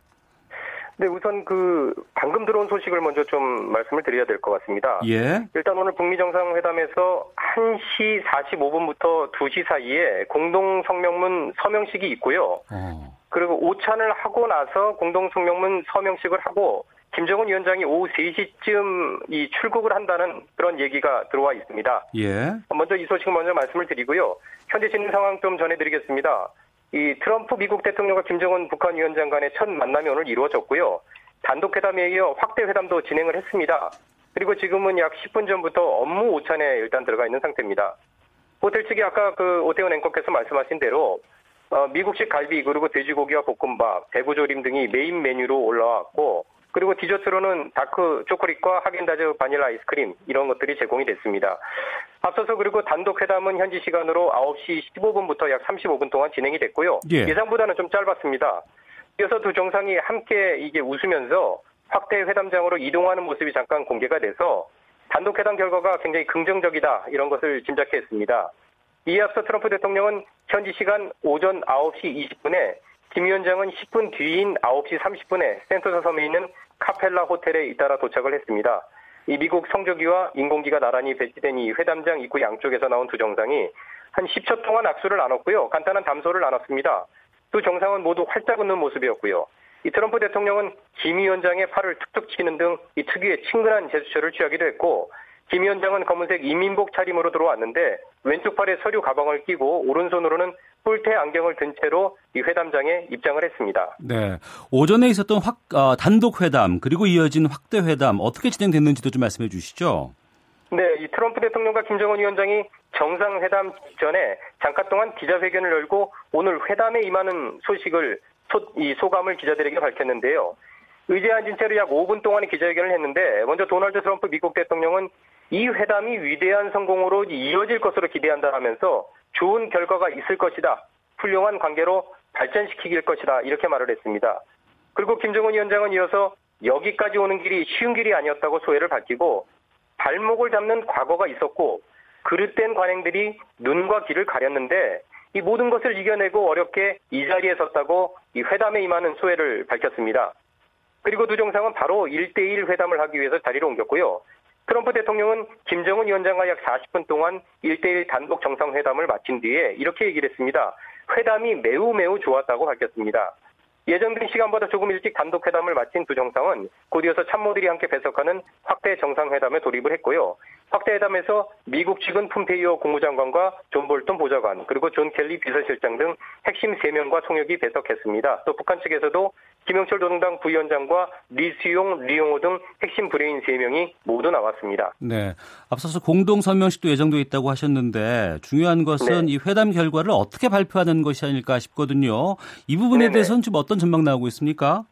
네, 우선 그 방금 들어온 소식을 먼저 좀 말씀을 드려야 될 것 같습니다. 예. 일단 오늘 북미 정상회담에서 1시 45분부터 2시 사이에 공동 성명문 서명식이 있고요. 어. 그리고 오찬을 하고 나서 공동 성명문 서명식을 하고 김정은 위원장이 오후 3시쯤 이 출국을 한다는 그런 얘기가 들어와 있습니다. 예. 먼저 이 소식 먼저 말씀을 드리고요. 현재 진행 상황 좀 전해드리겠습니다. 이 트럼프 미국 대통령과 김정은 북한 위원장 간의 첫 만남이 오늘 이루어졌고요. 단독 회담에 이어 확대 회담도 진행을 했습니다. 그리고 지금은 약 10분 전부터 업무 오찬에 일단 들어가 있는 상태입니다. 호텔 측이 아까 그 오태훈 앵커께서 말씀하신 대로 어, 미국식 갈비 그리고 돼지고기와 볶음밥, 대구조림 등이 메인 메뉴로 올라왔고 그리고 디저트로는 다크 초콜릿과 하겐다즈 바닐라 아이스크림 이런 것들이 제공이 됐습니다. 앞서서 그리고 단독 회담은 현지 시간으로 9시 15분부터 약 35분 동안 진행이 됐고요. 예. 예상보다는 좀 짧았습니다. 이어서 두 정상이 함께 이게 웃으면서 확대 회담장으로 이동하는 모습이 잠깐 공개가 돼서 단독 회담 결과가 굉장히 긍정적이다 이런 것을 짐작해 했습니다. 이에 앞서 트럼프 대통령은 현지 시간 오전 9시 20분에 김 위원장은 10분 뒤인 9시 30분에 센토사 섬에 있는 카펠라 호텔에 잇따라 도착을 했습니다. 이 미국 성조기와 인공기가 나란히 배치된 이 회담장 입구 양쪽에서 나온 두 정상이 한 10초 동안 악수를 나눴고요. 간단한 담소를 나눴습니다. 두 정상은 모두 활짝 웃는 모습이었고요. 이 트럼프 대통령은 김 위원장의 팔을 툭툭 치는 등 이 특유의 친근한 제스처를 취하기도 했고 김 위원장은 검은색 이민복 차림으로 들어왔는데 왼쪽 팔에 서류 가방을 끼고 오른손으로는 뿔테 안경을 든 채로 이 회담장에 입장을 했습니다. 네. 오전에 있었던 확, 어, 단독 회담 그리고 이어진 확대 회담 어떻게 진행됐는지도 좀 말씀해 주시죠. 네, 이 트럼프 대통령과 김정은 위원장이 정상회담 전에 잠깐 동안 기자회견을 열고 오늘 회담에 임하는 소식을 소, 이 소감을 기자들에게 밝혔는데요. 의자에 앉은 채로 약 5분 동안의 기자회견을 했는데 먼저 도널드 트럼프 미국 대통령은 이 회담이 위대한 성공으로 이어질 것으로 기대한다면서 좋은 결과가 있을 것이다. 훌륭한 관계로 발전시키길 것이다. 이렇게 말을 했습니다. 그리고 김정은 위원장은 이어서 여기까지 오는 길이 쉬운 길이 아니었다고 소회를 밝히고 발목을 잡는 과거가 있었고 그릇된 관행들이 눈과 귀를 가렸는데 이 모든 것을 이겨내고 어렵게 이 자리에 섰다고 이 회담에 임하는 소회를 밝혔습니다. 그리고 두 정상은 바로 1대1 회담을 하기 위해서 자리를 옮겼고요. 트럼프 대통령은 김정은 위원장과 약 40분 동안 1대1 단독 정상회담을 마친 뒤에 이렇게 얘기를 했습니다. 회담이 매우 매우 좋았다고 밝혔습니다. 예정된 시간보다 조금 일찍 단독 회담을 마친 두 정상은 곧이어서 참모들이 함께 배석하는 확대 정상회담에 돌입을 했고요. 확대 회담에서 미국 측은 폼페이오 국무장관과 존 볼턴 보좌관 그리고 존 켈리 비서실장 등 핵심 3명과 총역이 배석했습니다. 또 북한 측에서도 김영철 노동당 부위원장과 리수용, 리용호 등 핵심 브레인 3명이 모두 나왔습니다. 네. 앞서서 공동 서명식도 예정돼 있다고 하셨는데 중요한 것은 네. 이 회담 결과를 어떻게 발표하는 것이 아닐까 싶거든요. 이 부분에 네네. 대해서는 지금 어떤 전망 나오고 있습니까?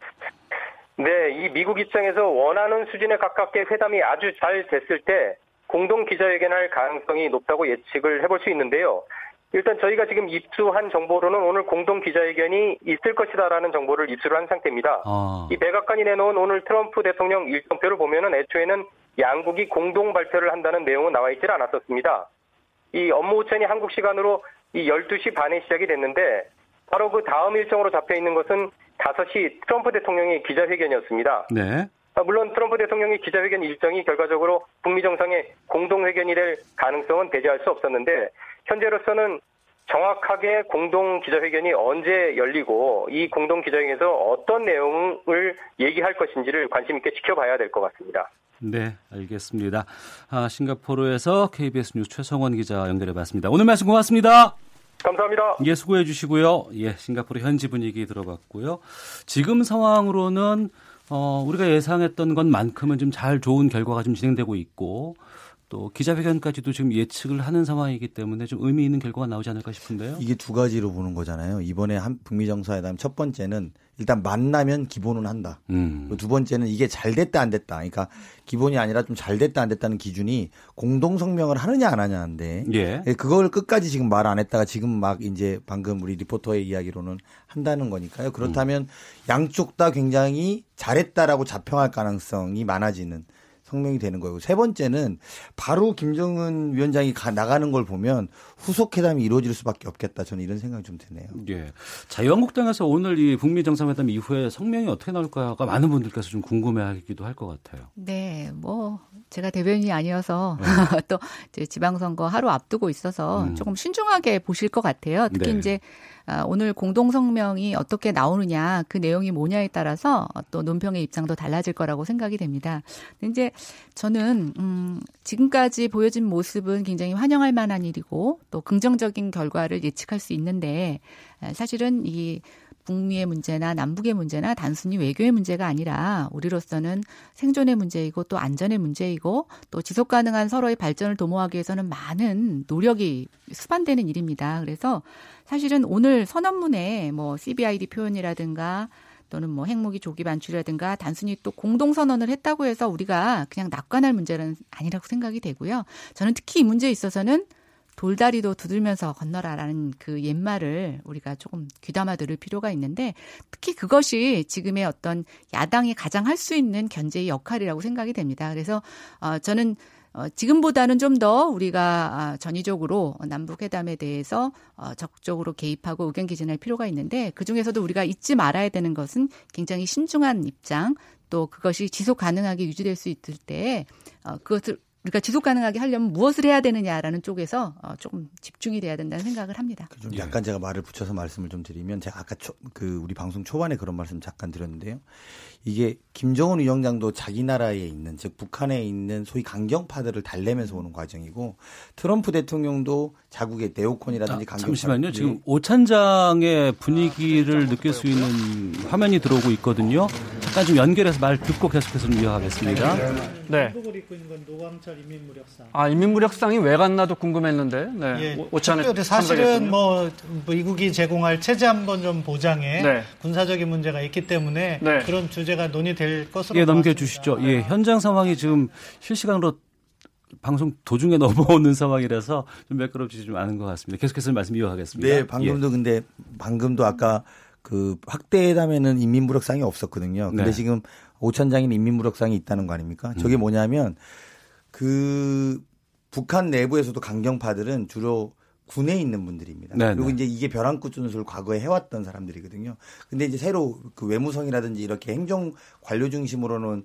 네, 이 미국 입장에서 원하는 수준에 가깝게 회담이 아주 잘 됐을 때 공동 기자회견할 가능성이 높다고 예측을 해볼 수 있는데요. 일단 저희가 지금 입수한 정보로는 오늘 공동 기자회견이 있을 것이다라는 정보를 입수를 한 상태입니다. 아. 이 백악관이 내놓은 오늘 트럼프 대통령 일정표를 보면은 애초에는 양국이 공동 발표를 한다는 내용은 나와 있질 않았었습니다. 이 업무 오천이 한국 시간으로 이 12시 반에 시작이 됐는데 바로 그 다음 일정으로 잡혀 있는 것은 5시 트럼프 대통령의 기자회견이었습니다. 네. 아, 물론 트럼프 대통령의 기자회견 일정이 결과적으로 북미 정상의 공동회견이 될 가능성은 배제할 수 없었는데 현재로서는 정확하게 공동 기자회견이 언제 열리고 이 공동 기자회견에서 어떤 내용을 얘기할 것인지를 관심 있게 지켜봐야 될 것 같습니다. 네, 알겠습니다. 아, 싱가포르에서 KBS 뉴스 최성원 기자 연결해 봤습니다. 오늘 말씀 고맙습니다. 감사합니다. 예, 수고해 주시고요. 예, 싱가포르 현지 분위기 들어봤고요. 지금 상황으로는 어, 우리가 예상했던 것만큼은 좀 잘 좋은 결과가 좀 진행되고 있고 또 기자회견까지도 지금 예측을 하는 상황이기 때문에 좀 의미 있는 결과가 나오지 않을까 싶은데요. 이게 두 가지로 보는 거잖아요. 이번에 한 북미 정상회담 첫 번째는 일단 만나면 기본은 한다. 음. 두 번째는 이게 잘 됐다 안 됐다. 그러니까 기본이 아니라 좀 잘 됐다 안 됐다는 기준이 공동 성명을 하느냐 안 하냐인데 예. 예. 그걸 끝까지 지금 말 안 했다가 지금 막 이제 방금 우리 리포터의 이야기로는 한다는 거니까요. 그렇다면 음. 양쪽 다 굉장히 잘했다라고 자평할 가능성이 많아지는 성명이 되는 거고 세 번째는 바로 김정은 위원장이 가, 나가는 걸 보면 후속 회담이 이루어질 수밖에 없겠다. 저는 이런 생각이 좀 드네요. 예. 자유한국당에서 오늘 이 북미 정상회담 이후에 성명이 어떻게 나올까가 많은 분들께서 좀 궁금해하기도 할 것 같아요. 네, 뭐 제가 대변인이 아니어서 네. 또 지방선거 하루 앞두고 있어서 음. 조금 신중하게 보실 것 같아요. 특히 네. 이제 아, 오늘 공동성명이 어떻게 나오느냐 그 내용이 뭐냐에 따라서 또 논평의 입장도 달라질 거라고 생각이 됩니다. 이제 저는 음 지금까지 보여진 모습은 굉장히 환영할 만한 일이고 또 긍정적인 결과를 예측할 수 있는데 사실은 이 북미의 문제나 남북의 문제나 단순히 외교의 문제가 아니라 우리로서는 생존의 문제이고 또 안전의 문제이고 또 지속 가능한 서로의 발전을 도모하기 위해서는 많은 노력이 수반되는 일입니다. 그래서 사실은 오늘 선언문에 뭐 CBID 표현이라든가 또는 뭐 핵무기 조기 반출이라든가 단순히 또 공동 선언을 했다고 해서 우리가 그냥 낙관할 문제는 아니라고 생각이 되고요. 저는 특히 이 문제에 있어서는 돌다리도 두들면서 건너라라는 그 옛말을 우리가 조금 귀담아 들을 필요가 있는데 특히 그것이 지금의 어떤 야당이 가장 할 수 있는 견제의 역할이라고 생각이 됩니다. 그래서 어 저는 어, 지금보다는 좀 더 우리가 아, 전위적으로 남북 회담에 대해서 어, 적극적으로 개입하고 의견 개진할 필요가 있는데 그 중에서도 우리가 잊지 말아야 되는 것은 굉장히 신중한 입장 또 그것이 지속 가능하게 유지될 수 있을 때 어, 그것을 우리가 지속 가능하게 하려면 무엇을 해야 되느냐라는 쪽에서 어, 조금 집중이 돼야 된다는 생각을 합니다. 좀 약간 제가 말을 붙여서 말씀을 좀 드리면 제가 아까 초, 그 우리 방송 초반에 그런 말씀 잠깐 드렸는데요. 이게 김정은 위원장도 자기 나라에 있는 즉 북한에 있는 소위 강경파들을 달래면서 오는 과정이고 트럼프 대통령도 자국의 네오콘이라든지 아, 강경파 잠시만요. 지금 오찬장의 분위기를 느낄 수 있는 화면이 들어오고 있거든요. 잠깐 좀 연결해서 말 듣고 계속해서 좀 이어가겠습니다. 네. 인민무력상. 아 인민무력상이 왜 갔나도 궁금했는데. 네. 예, 오찬에 사실은 뭐 미국이 제공할 체제 한번 좀 보장에 네. 군사적인 문제가 있기 때문에 네. 그런 주제 문제가 논의될 것으로 예, 넘겨주시죠. 예, 현장 상황이 지금 실시간으로 방송 도중에 넘어오는 상황이라서 좀 매끄럽지 좀 않은 것 같습니다. 계속해서 말씀 이어가겠습니다. 네, 방금도 예. 근데 방금도 아까 그 확대회담에는 인민무력상이 없었거든요. 근데 네. 지금 오천장인 인민무력상이 있다는 거 아닙니까? 저게 음. 뭐냐면 그 북한 내부에서도 강경파들은 주로 군에 있는 분들입니다. 네네. 그리고 네. 이제 이게 벼랑끝 준수를 과거에 해왔던 사람들이거든요. 근데 이제 새로 그 외무성이라든지 이렇게 행정 관료 중심으로는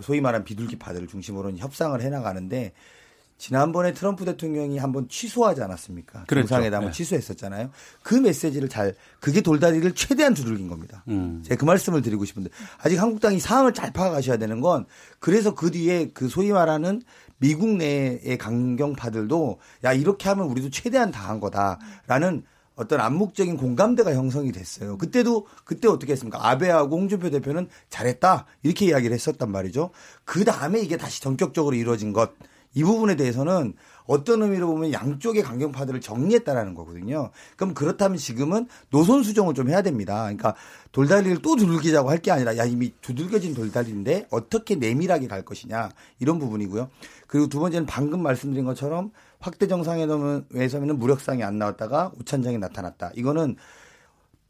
소위 말하는 비둘기파들을 중심으로는 협상을 해나가는데 지난번에 트럼프 대통령이 한번 취소하지 않았습니까? 그렇죠. 정상회담을 네. 취소했었잖아요. 그 메시지를 잘 그게 돌다리를 최대한 두들긴 겁니다. 음. 제가 그 말씀을 드리고 싶은데 아직 한국당이 상황을 잘 파악하셔야 되는 건 그래서 그 뒤에 그 소위 말하는 미국 내의 강경파들도 야 이렇게 하면 우리도 최대한 당한 거다라는 어떤 암묵적인 공감대가 형성이 됐어요. 그때도 그때 어떻게 했습니까? 아베하고 홍준표 대표는 잘했다 이렇게 이야기를 했었단 말이죠. 그 다음에 이게 다시 전격적으로 이루어진 것. 이 부분에 대해서는 어떤 의미로 보면 양쪽의 강경파들을 정리했다라는 거거든요. 그럼 그렇다면 지금은 노선 수정을 좀 해야 됩니다. 그러니까 돌다리를 또 두들기자고 할 게 아니라 야 이미 두들겨진 돌다리인데 어떻게 내밀하게 갈 것이냐 이런 부분이고요. 그리고 두 번째는 방금 말씀드린 것처럼 확대 정상회담에서는 무력상이 안 나왔다가 오찬장이 나타났다. 이거는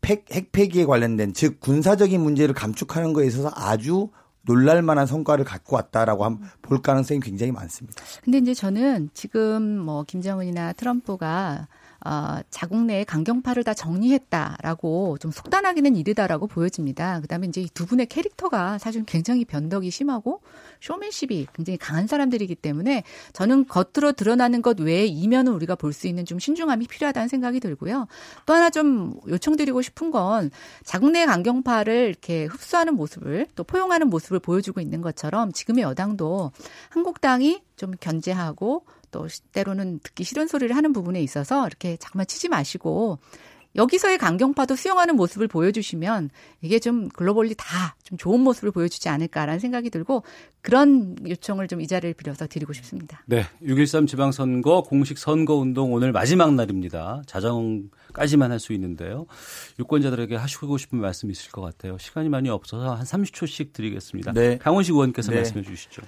핵, 핵폐기에 관련된 즉 군사적인 문제를 감축하는 거에 있어서 아주 놀랄 만한 성과를 갖고 왔다라고 하면 볼 가능성이 굉장히 많습니다. 근데 이제 저는 지금 뭐 김정은이나 트럼프가 어, 자국 내에 강경파를 다 정리했다라고 좀 속단하기는 이르다라고 보여집니다. 그다음에 이제 이두 분의 캐릭터가 사실 굉장히 변덕이 심하고 쇼맨십이 굉장히 강한 사람들이기 때문에 저는 겉으로 드러나는 것 외에 이면은 우리가 볼 수 있는 좀 신중함이 필요하다는 생각이 들고요. 또 하나 좀 요청드리고 싶은 건 자국 내 강경파를 이렇게 흡수하는 모습을 또 포용하는 모습을 보여주고 있는 것처럼 지금의 여당도 한국당이 좀 견제하고 또 때로는 듣기 싫은 소리를 하는 부분에 있어서 이렇게 자꾸만 치지 마시고 여기서의 강경파도 수용하는 모습을 보여주시면 이게 좀 글로벌리 다 좀 좋은 모습을 보여주지 않을까라는 생각이 들고 그런 요청을 좀 이 자리를 빌어서 드리고 싶습니다. 네. 6.13 지방선거 공식 선거운동 오늘 마지막 날입니다. 자정까지만 할 수 있는데요. 유권자들에게 하시고 싶은 말씀 있을 것 같아요. 시간이 많이 없어서 한 30초씩 드리겠습니다. 네. 강원식 의원께서 네. 말씀해 주시죠.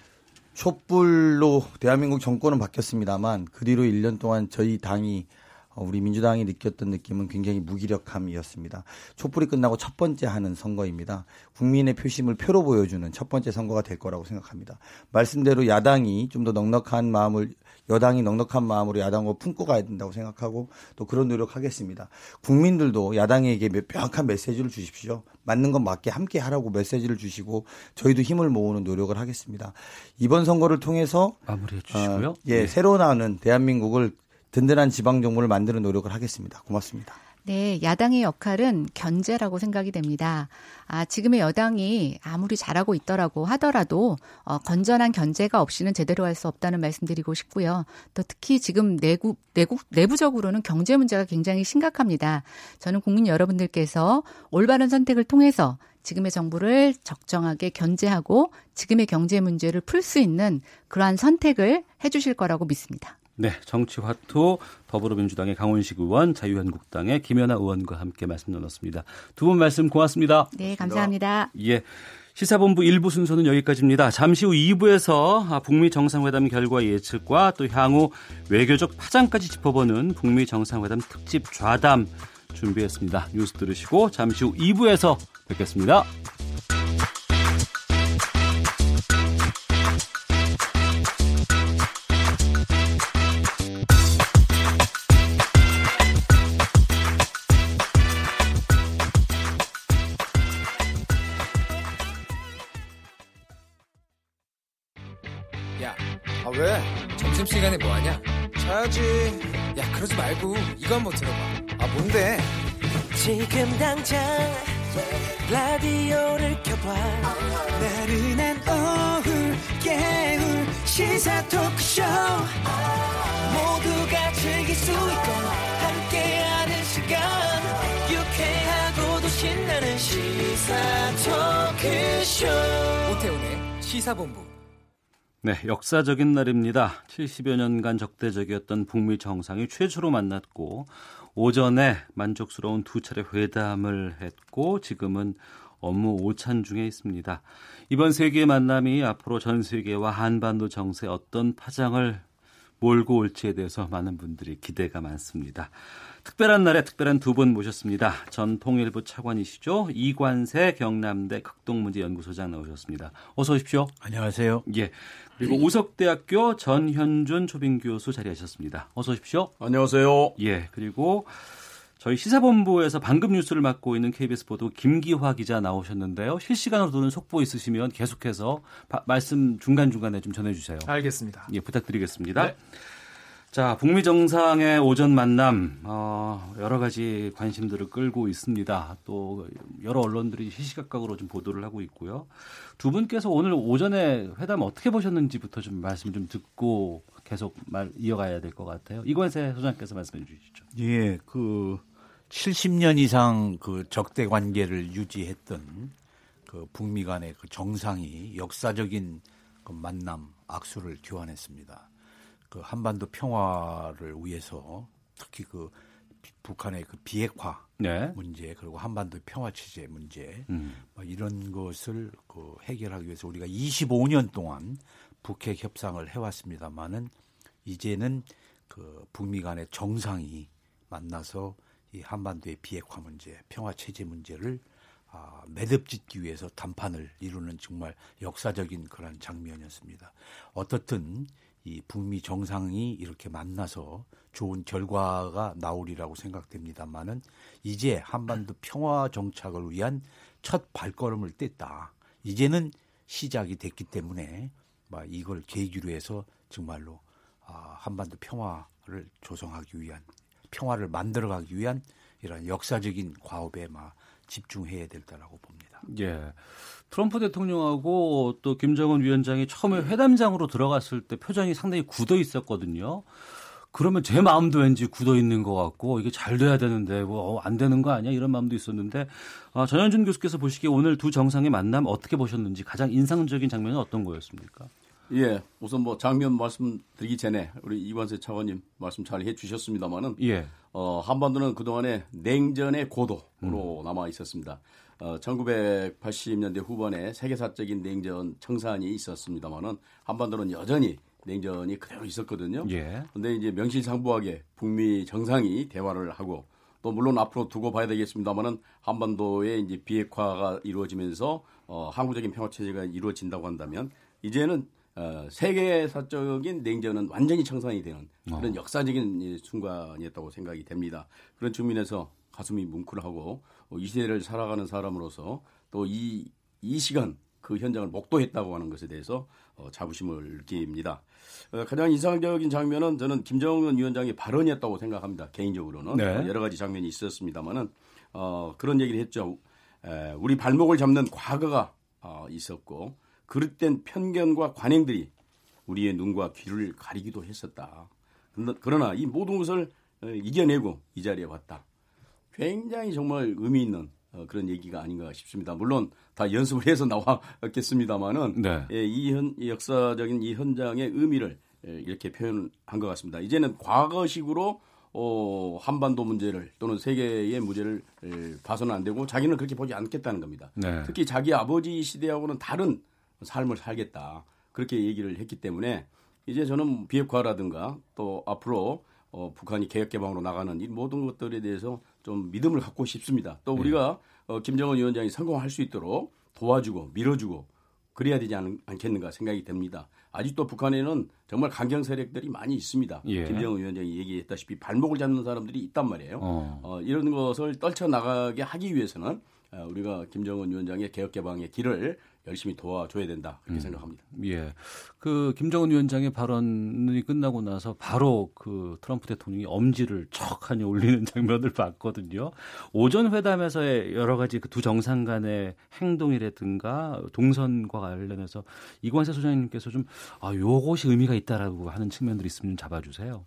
촛불로 대한민국 정권은 바뀌었습니다만 그 뒤로 1년 동안 저희 당이 어, 우리 민주당이 느꼈던 느낌은 굉장히 무기력함이었습니다. 촛불이 끝나고 첫 번째 하는 선거입니다. 국민의 표심을 표로 보여주는 첫 번째 선거가 될 거라고 생각합니다. 말씀대로 야당이 좀 더 넉넉한 마음을 여당이 넉넉한 마음으로 야당을 품고 가야 된다고 생각하고 또 그런 노력하겠습니다. 국민들도 야당에게 명확한 메시지를 주십시오. 맞는 건 맞게 함께 하라고 메시지를 주시고 저희도 힘을 모으는 노력을 하겠습니다. 이번 선거를 통해서 마무리해 주시고요. 어, 예, 네. 새로 나오는 대한민국을 든든한 지방 정부를 만드는 노력을 하겠습니다. 고맙습니다. 네, 야당의 역할은 견제라고 생각이 됩니다. 아, 지금의 여당이 아무리 잘하고 있더라고 하더라도 어, 건전한 견제가 없이는 제대로 할 수 없다는 말씀드리고 싶고요. 또 특히 지금 내국 내국 내부적으로는 경제 문제가 굉장히 심각합니다. 저는 국민 여러분들께서 올바른 선택을 통해서 지금의 정부를 적정하게 견제하고 지금의 경제 문제를 풀 수 있는 그러한 선택을 해주실 거라고 믿습니다. 네, 정치화투 더불어민주당의 강원식 의원, 자유한국당의 김연아 의원과 함께 말씀 나눴습니다. 두 분 말씀 고맙습니다. 네, 감사합니다. 예. 시사본부 1부 순서는 여기까지입니다. 잠시 후 2부에서 북미 정상회담 결과 예측과 또 향후 외교적 파장까지 짚어보는 북미 정상회담 특집 좌담 준비했습니다. 뉴스 들으시고 잠시 후 2부에서 뵙겠습니다. 시사본부. 네, 역사적인 날입니다. 70여 년간 적대적이었던 북미 정상이 최초로 만났고 오전에 만족스러운 두 차례 회담을 했고 지금은 업무 오찬 중에 있습니다. 이번 세계 만남이 앞으로 전 세계와 한반도 정세 어떤 파장을 몰고 올지에 대해서 많은 분들이 기대가 많습니다. 특별한 날에 특별한 두 분 모셨습니다. 전 통일부 차관이시죠. 이관세 경남대 극동문제연구소장 나오셨습니다. 어서 오십시오. 안녕하세요. 예. 그리고 우석대학교 전현준 초빙 교수 자리하셨습니다. 어서 오십시오. 안녕하세요. 예, 그리고 저희 시사본부에서 방금 뉴스를 맡고 있는 KBS 보도 김기화 기자 나오셨는데요. 실시간으로 도는 속보 있으시면 계속해서 바, 말씀 중간중간에 좀 전해주세요. 알겠습니다. 예, 부탁드리겠습니다. 네. 자, 북미 정상의 오전 만남 어, 여러 가지 관심들을 끌고 있습니다. 또 여러 언론들이 시시각각으로 좀 보도를 하고 있고요. 두 분께서 오늘 오전에 회담 어떻게 보셨는지부터 좀 말씀 좀 듣고 계속 말 이어가야 될 것 같아요. 이관세 소장께서 말씀해 주시죠. 예, 그 70년 이상 그 적대 관계를 유지했던 그 북미 간의 그 정상이 역사적인 그 만남 악수를 교환했습니다. 그 한반도 평화를 위해서 특히 그 북한의 그 비핵화 네. 문제 그리고 한반도 평화 체제 문제 음. 뭐 이런 것을 그 해결하기 위해서 우리가 25년 동안 북핵 협상을 해왔습니다만은 이제는 그 북미 간의 정상이 만나서 이 한반도의 비핵화 문제, 평화 체제 문제를 아, 매듭짓기 위해서 담판을 이루는 정말 역사적인 그런 장면이었습니다. 어떻든 이 북미 정상이 이렇게 만나서 좋은 결과가 나오리라고 생각됩니다만은 이제 한반도 평화 정착을 위한 첫 발걸음을 뗐다. 이제는 시작이 됐기 때문에 막 이걸 계기로 해서 정말로 아, 한반도 평화를 조성하기 위한 평화를 만들어가기 위한 이런 역사적인 과업에 막 집중해야 될 거라고 봅니다. 예. 트럼프 대통령하고 또 김정은 위원장이 처음에 회담장으로 들어갔을 때 표정이 상당히 굳어 있었거든요. 그러면 제 마음도 왠지 굳어 있는 것 같고 이게 잘 돼야 되는데 뭐안 어, 되는 거 아니야 이런 마음도 있었는데 아, 전현준 교수께서 보시기에 오늘 두 정상의 만남 어떻게 보셨는지 가장 인상적인 장면은 어떤 거였습니까? 예, 우선 뭐 장면 말씀드리기 전에 우리 이관세 차관님 말씀 잘 해주셨습니다만은 예. 어, 한반도는 그동안에 냉전의 고도로 음. 남아 있었습니다. 어, 1980년대 후반에 세계사적인 냉전 청산이 있었습니다만은 한반도는 여전히 냉전이 그대로 있었거든요. 예. 근데 이제 명실상부하게 북미 정상이 대화를 하고 또 물론 앞으로 두고 봐야 되겠습니다만은 한반도의 이제 비핵화가 이루어지면서 어, 항구적인 평화 체제가 이루어진다고 한다면 이제는 어, 세계사적인 냉전은 완전히 청산이 되는 그런 어. 역사적인 순간이었다고 생각이 됩니다. 그런 측면에서 가슴이 뭉클하고 어, 이 시대를 살아가는 사람으로서 또 이 이 시간 그 현장을 목도했다고 하는 것에 대해서 어, 자부심을 느낍니다. 어, 가장 인상적인 장면은 저는 김정은 위원장의 발언이었다고 생각합니다. 개인적으로는 네. 여러 가지 장면이 있었습니다만은 어, 그런 얘기를 했죠. 에, 우리 발목을 잡는 과거가 어, 있었고 그릇된 편견과 관행들이 우리의 눈과 귀를 가리기도 했었다. 그러나 이 모든 것을 어, 이겨내고 이 자리에 왔다. 굉장히 정말 의미 있는 어, 그런 얘기가 아닌가 싶습니다. 물론 다 연습을 해서 나왔겠습니다만은 네. 예, 이 현, 역사적인 이 현장의 의미를 예, 이렇게 표현한 것 같습니다. 이제는 과거식으로 어, 한반도 문제를 또는 세계의 문제를 예, 봐서는 안 되고 자기는 그렇게 보지 않겠다는 겁니다. 네. 특히 자기 아버지 시대하고는 다른 삶을 살겠다. 그렇게 얘기를 했기 때문에 이제 저는 비핵화라든가 또 앞으로 어, 북한이 개혁 개방으로 나가는 이 모든 것들에 대해서 좀 믿음을 갖고 싶습니다. 또 네. 우리가 어, 김정은 위원장이 성공할 수 있도록 도와주고 밀어주고 그래야 되지 않, 겠는가 생각이 됩니다. 아직도 북한에는 정말 강경 세력들이 많이 있습니다. 예. 김정은 위원장이 얘기했다시피 발목을 잡는 사람들이 있단 말이에요. 어. 어, 이런 것을 떨쳐 나가게 하기 위해서는 어, 우리가 김정은 위원장의 개혁 개방의 길을 열심히 도와줘야 된다 그렇게 음. 생각합니다. 예, 그 김정은 위원장의 발언이 끝나고 나서 바로 그 트럼프 대통령이 엄지를 척하니 올리는 장면을 봤거든요. 오전 회담에서의 여러 가지 그 두 정상 간의 행동이라든가 동선과 관련해서 이관세 소장님께서 좀 아, 요것이 의미가 있다라고 하는 측면들이 있으면 잡아주세요.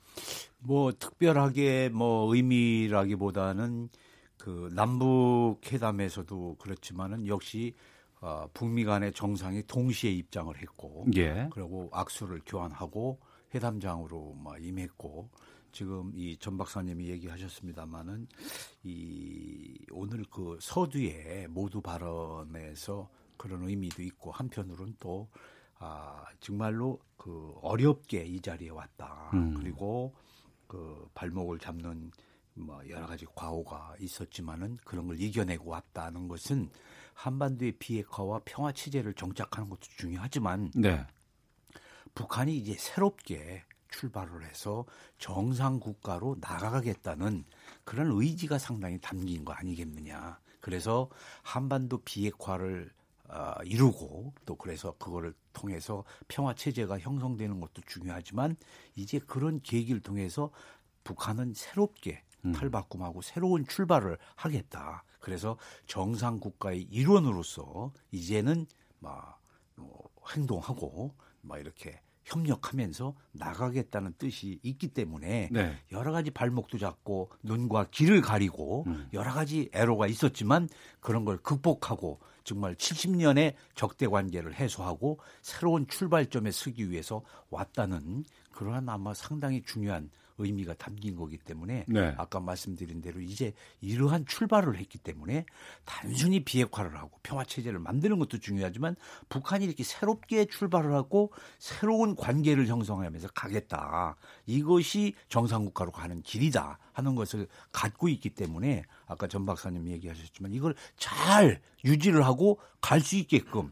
뭐 특별하게 뭐 의미라기보다는 그 남북 회담에서도 그렇지만은 역시 어, 북미 간의 정상이 동시에 입장을 했고, 예. 그리고 악수를 교환하고 회담장으로 막 임했고, 지금 이 전 박사님이 얘기하셨습니다마는 이 오늘 그 서두에 모두 발언에서 그런 의미도 있고 한편으로는 또 아, 정말로 그 어렵게 이 자리에 왔다. 음. 그리고 그 발목을 잡는 뭐 여러 가지 과오가 있었지만은 그런 걸 이겨내고 왔다는 것은 한반도의 비핵화와 평화 체제를 정착하는 것도 중요하지만 네. 북한이 이제 새롭게 출발을 해서 정상 국가로 나가겠다는 그런 의지가 상당히 담긴 거 아니겠느냐. 그래서 한반도 비핵화를 어, 이루고 또 그래서 그거를 통해서 평화 체제가 형성되는 것도 중요하지만 이제 그런 계기를 통해서 북한은 새롭게 음. 탈바꿈하고 새로운 출발을 하겠다. 그래서 정상 국가의 일원으로서 이제는 막 뭐, 행동하고 막 이렇게 협력하면서 나가겠다는 뜻이 있기 때문에 네. 여러 가지 발목도 잡고 눈과 귀를 가리고 음. 여러 가지 애로가 있었지만 그런 걸 극복하고 정말 70년의 적대 관계를 해소하고 새로운 출발점에 서기 위해서 왔다는 그러한 아마 상당히 중요한 의미가 담긴 거기 때문에 네. 아까 말씀드린 대로 이제 이러한 출발을 했기 때문에 단순히 비핵화를 하고 평화 체제를 만드는 것도 중요하지만 북한이 이렇게 새롭게 출발을 하고 새로운 관계를 형성하면서 가겠다. 이것이 정상 국가로 가는 길이다 하는 것을 갖고 있기 때문에 아까 전 박사님 얘기하셨지만 이걸 잘 유지를 하고 갈 수 있게끔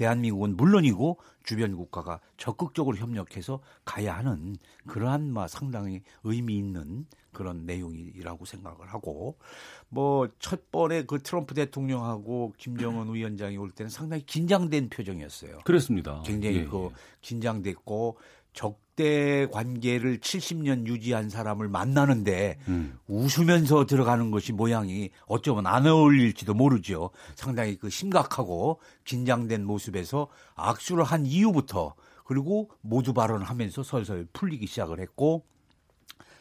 대한민국은 물론이고 주변 국가가 적극적으로 협력해서 가야 하는 그러한 마 상당히 의미 있는 그런 내용이라고 생각을 하고 뭐 첫 번에 그 트럼프 대통령하고 김정은 위원장이 올 때는 상당히 긴장된 표정이었어요. 그렇습니다. 굉장히 예, 그 예. 긴장됐고 적대 관계를 70년 유지한 사람을 만나는데 음. 웃으면서 들어가는 것이 모양이 어쩌면 안 어울릴지도 모르죠. 상당히 그 심각하고 긴장된 모습에서 악수를 한 이후부터 그리고 모두 발언을 하면서 설설 풀리기 시작을 했고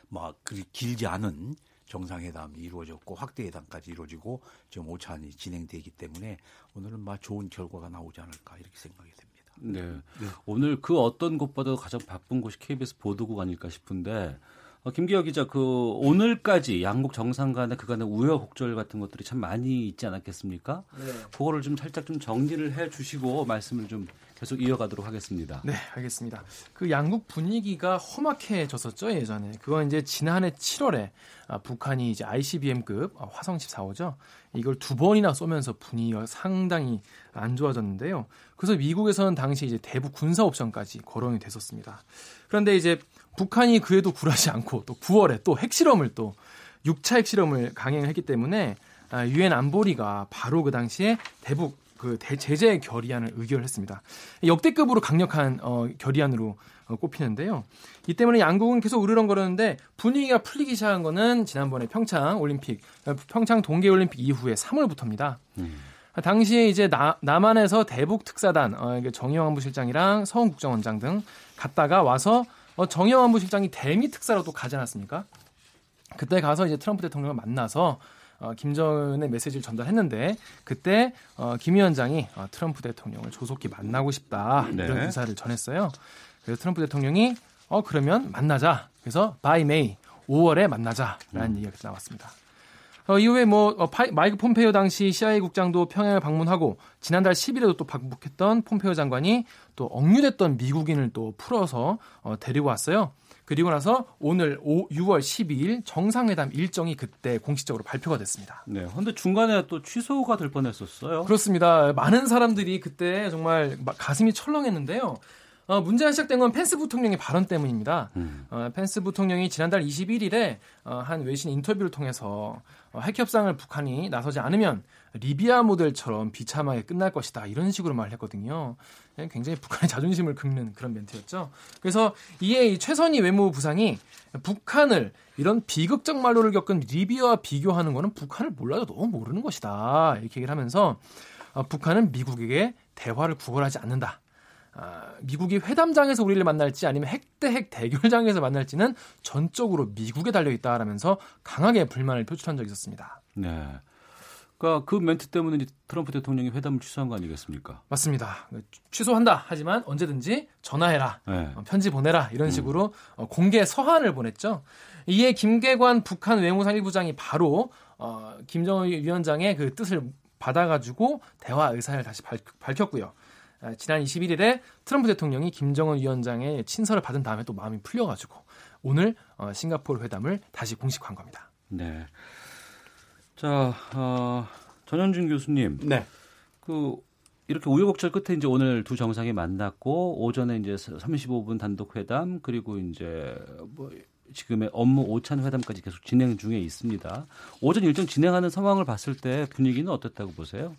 막 그리 길지 않은 정상회담이 이루어졌고 확대회담까지 이루어지고 지금 5차원이 진행되기 때문에 오늘은 막 좋은 결과가 나오지 않을까 이렇게 생각이 됩니다. 네. 네. 오늘 그 어떤 곳보다 가장 바쁜 곳이 KBS 보도국 아닐까 싶은데 어, 김기혁 기자, 그 오늘까지 양국 정상 간의 그간의 우여곡절 같은 것들이 참 많이 있지 않았겠습니까? 네. 그거를 좀 살짝 좀 정리를 해 주시고 말씀을 좀 계속 이어가도록 하겠습니다. 네, 알겠습니다. 그 양국 분위기가 험악해졌었죠 예전에. 그건 이제 지난해 7월에 아, 북한이 이제 ICBM급 아, 화성 14호죠. 이걸 두 번이나 쏘면서 분위기가 상당히 안 좋아졌는데요. 그래서 미국에서는 당시 이제 대북 군사 옵션까지 거론이 됐었습니다. 그런데 이제 북한이 그에도 굴하지 않고 또 9월에 또 핵실험을 또 6차 핵실험을 강행했기 때문에 아, 유엔 안보리가 바로 그 당시에 대북 그 제재 결의안을 의결했습니다. 역대급으로 강력한 어, 결의안으로 어, 꼽히는데요. 이 때문에 양국은 계속 으르렁거렸는데 분위기가 풀리기 시작한 거는 지난번에 평창 올림픽, 어, 평창 동계 올림픽 이후에 3월부터입니다. 음. 당시에 이제 나, 남한에서 대북 특사단 어, 정의영 안보실장이랑 서훈 국정원장 등 갔다가 와서 어, 정의영 안보실장이 대미 특사로 또 가지 않았습니까? 그때 가서 이제 트럼프 대통령을 만나서 어, 김정은의 메시지를 전달했는데 그때 어, 김 위원장이 어, 트럼프 대통령을 조속히 만나고 싶다 네. 이런 의사를 전했어요. 그래서 트럼프 대통령이 어 그러면 만나자. 그래서 by May 5월에 만나자라는 음. 얘기가 나왔습니다. 어, 이후에 뭐 어, 파, 마이크 폼페이오 당시 CIA 국장도 평양을 방문하고 지난달 10일에도 또 방북했던 폼페이오 장관이 또 억류됐던 미국인을 또 풀어서 어, 데리고 왔어요. 그리고 나서 오늘 5, 6월 12일 정상회담 일정이 그때 공식적으로 발표가 됐습니다. 네. 근데 중간에 또 취소가 될 뻔했었어요. 그렇습니다. 많은 사람들이 그때 정말 가슴이 철렁했는데요. 어, 문제가 시작된 건 펜스 부통령의 발언 때문입니다. 음. 어, 펜스 부통령이 지난달 21일에 어, 한 외신 인터뷰를 통해서 어, 핵 협상을 북한이 나서지 않으면 리비아 모델처럼 비참하게 끝날 것이다 이런 식으로 말했거든요. 예, 굉장히 북한의 자존심을 긁는 그런 멘트였죠. 그래서 이에 최선희 외무부 부상이 북한을 이런 비극적 말로를 겪은 리비아와 비교하는 것은 북한을 몰라도 너무 모르는 것이다 이렇게 얘기를 하면서 어, 북한은 미국에게 대화를 구걸하지 않는다. 아, 미국이 회담장에서 우리를 만날지 아니면 핵대핵 대결장에서 만날지는 전적으로 미국에 달려 있다라면서 강하게 불만을 표출한 적이 있었습니다. 네. 그러니까 그 멘트 때문에 트럼프 대통령이 회담을 취소한 거 아니겠습니까? 맞습니다. 취소한다. 하지만 언제든지 전화해라, 네. 어, 편지 보내라 이런 음. 식으로 음. 공개 서한을 보냈죠. 이에 김계관 북한 외무상 1부장이 바로 어, 김정은 위원장의 그 뜻을 받아가지고 대화 의사를 다시 밝, 밝혔고요. 아, 지난 21일에 트럼프 대통령이 김정은 위원장의 친서를 받은 다음에 또 마음이 풀려가지고 오늘 어, 싱가포르 회담을 다시 공식화한 겁니다. 네. 자, 어, 전현준 교수님. 네. 그 이렇게 우여곡절 끝에 이제 오늘 두 정상이 만났고 오전에 이제 35분 단독 회담 그리고 이제 뭐 지금의 업무 오찬 회담까지 계속 진행 중에 있습니다. 오전 일정 진행하는 상황을 봤을 때 분위기는 어떻다고 보세요?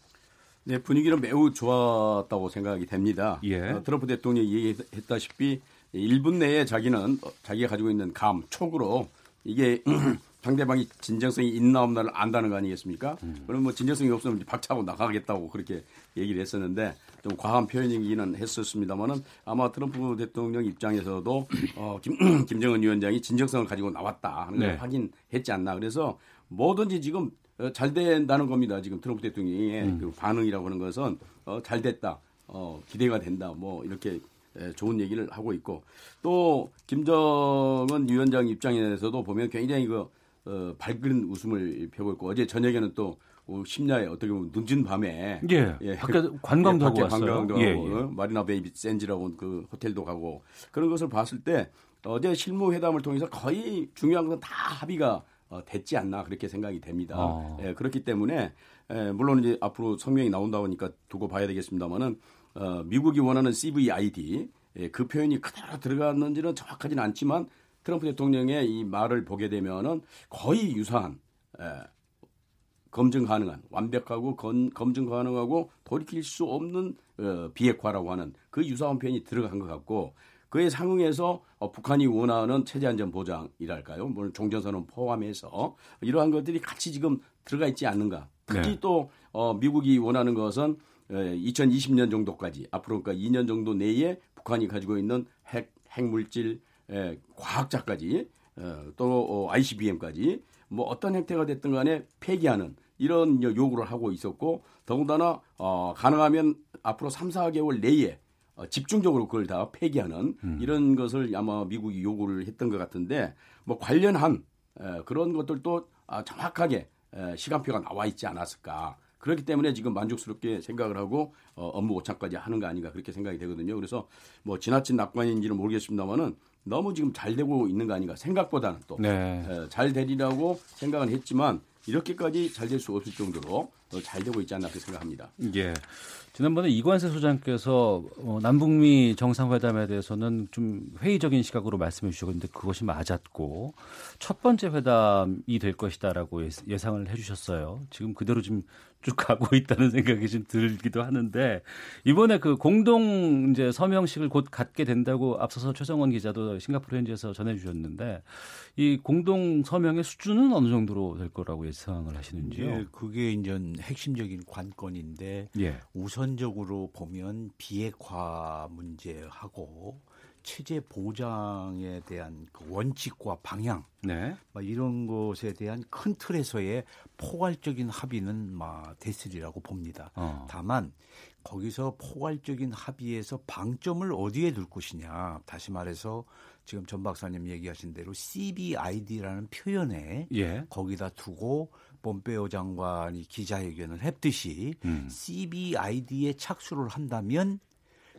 네, 분위기는 매우 좋았다고 생각이 됩니다. 예. 어, 트럼프 대통령이 얘기했다시피 1분 내에 자기는 어, 자기가 가지고 있는 감, 촉으로 이게 상대방이 진정성이 있나 없나를 안다는 거 아니겠습니까? 음. 그럼 뭐 진정성이 없으면 박차고 나가겠다고 그렇게 얘기를 했었는데 좀 과한 표현이기는 했었습니다만은 아마 트럼프 대통령 입장에서도 어, 김, 김정은 위원장이 진정성을 가지고 나왔다 하는 걸 네. 확인했지 않나. 그래서 뭐든지 지금 어, 잘 된다는 겁니다. 지금 트럼프 대통령의 음. 그 반응이라고 하는 것은 어, 잘 됐다. 어, 기대가 된다. 뭐 이렇게 에, 좋은 얘기를 하고 있고 또 김정은 위원장 입장에서도 보면 굉장히 그 어, 밝은 웃음을 펴고 있고 어제 저녁에는 또 어, 심야에 어떻게 보면 늦은 밤에 예, 예 밖에 관광도 예, 하고 왔어요. 관광도 예, 하고 예. 마리나 베이 샌지라고 그 호텔도 가고 그런 것을 봤을 때 어제 실무 회담을 통해서 거의 중요한 건 다 합의가 어, 됐지 않나 그렇게 생각이 됩니다. 어. 예, 그렇기 때문에 예, 물론 이제 앞으로 성명이 나온다 보니까 두고 봐야 되겠습니다만은 어, 미국이 원하는 CVID 예, 그 표현이 그대로 들어갔는지는 정확하지는 않지만 트럼프 대통령의 이 말을 보게 되면은 거의 유사한 에, 예, 검증 가능한 완벽하고 건, 검증 가능하고 돌이킬 수 없는 어, 비핵화라고 하는 그 유사한 표현이 들어간 것 같고 그에 상응해서 어, 북한이 원하는 체제 안전 보장이랄까요? 물론 종전선언 포함해서 이러한 것들이 같이 지금 들어가 있지 않는가. 특히 네. 또 어, 미국이 원하는 것은 에, 2020년 정도까지 앞으로 그러니까 2년 정도 내에 북한이 가지고 있는 핵 핵물질 예, 과학자까지 어, 또 어, ICBM까지 뭐 어떤 형태가 됐든 간에 폐기하는 이런 요구를 하고 있었고 더군다나 어, 가능하면 앞으로 3, 4개월 내에 어, 집중적으로 그걸 다 폐기하는 음. 이런 것을 아마 미국이 요구를 했던 것 같은데 뭐 관련한 에, 그런 것들도 아, 정확하게 에, 시간표가 나와 있지 않았을까. 그렇기 때문에 지금 만족스럽게 생각을 하고 어, 업무 오차까지 하는 거 아닌가 그렇게 생각이 되거든요. 그래서 뭐 지나친 낙관인지는 모르겠습니다만은 너무 지금 잘 되고 있는 거 아닌가 생각보다는 또잘 네. 되리라고 생각은 했지만 이렇게까지 잘 될 수 없을 정도로 잘 되고 있지 않나 그렇게 생각합니다. 예. 지난번에 이관세 소장께서 어, 남북미 정상회담에 대해서는 좀 회의적인 시각으로 말씀해 주셨는데 그것이 맞았고 첫 번째 회담이 될 것이다라고 예상을 해 주셨어요. 지금 그대로 지금 쭉 가고 있다는 생각이 좀 들기도 하는데 이번에 그 공동 이제 서명식을 곧 갖게 된다고 앞서서 최성원 기자도 싱가포르 현지에서 전해주셨는데 이 공동 서명의 수준은 어느 정도로 될 거라고 예상을 하시는지요? 예, 그게 이제 핵심적인 관건인데 예. 우선적으로 보면 비핵화 문제하고 체제 보장에 대한 그 원칙과 방향, 네. 막 이런 것에 대한 큰 틀에서의 포괄적인 합의는 막 됐으리라고 봅니다. 어. 다만 거기서 포괄적인 합의에서 방점을 어디에 둘 것이냐. 다시 말해서 지금 전 박사님 얘기하신 대로 CBID라는 표현에 예. 거기다 두고 폼페오 장관이 기자회견을 했듯이 음. CBID에 착수를 한다면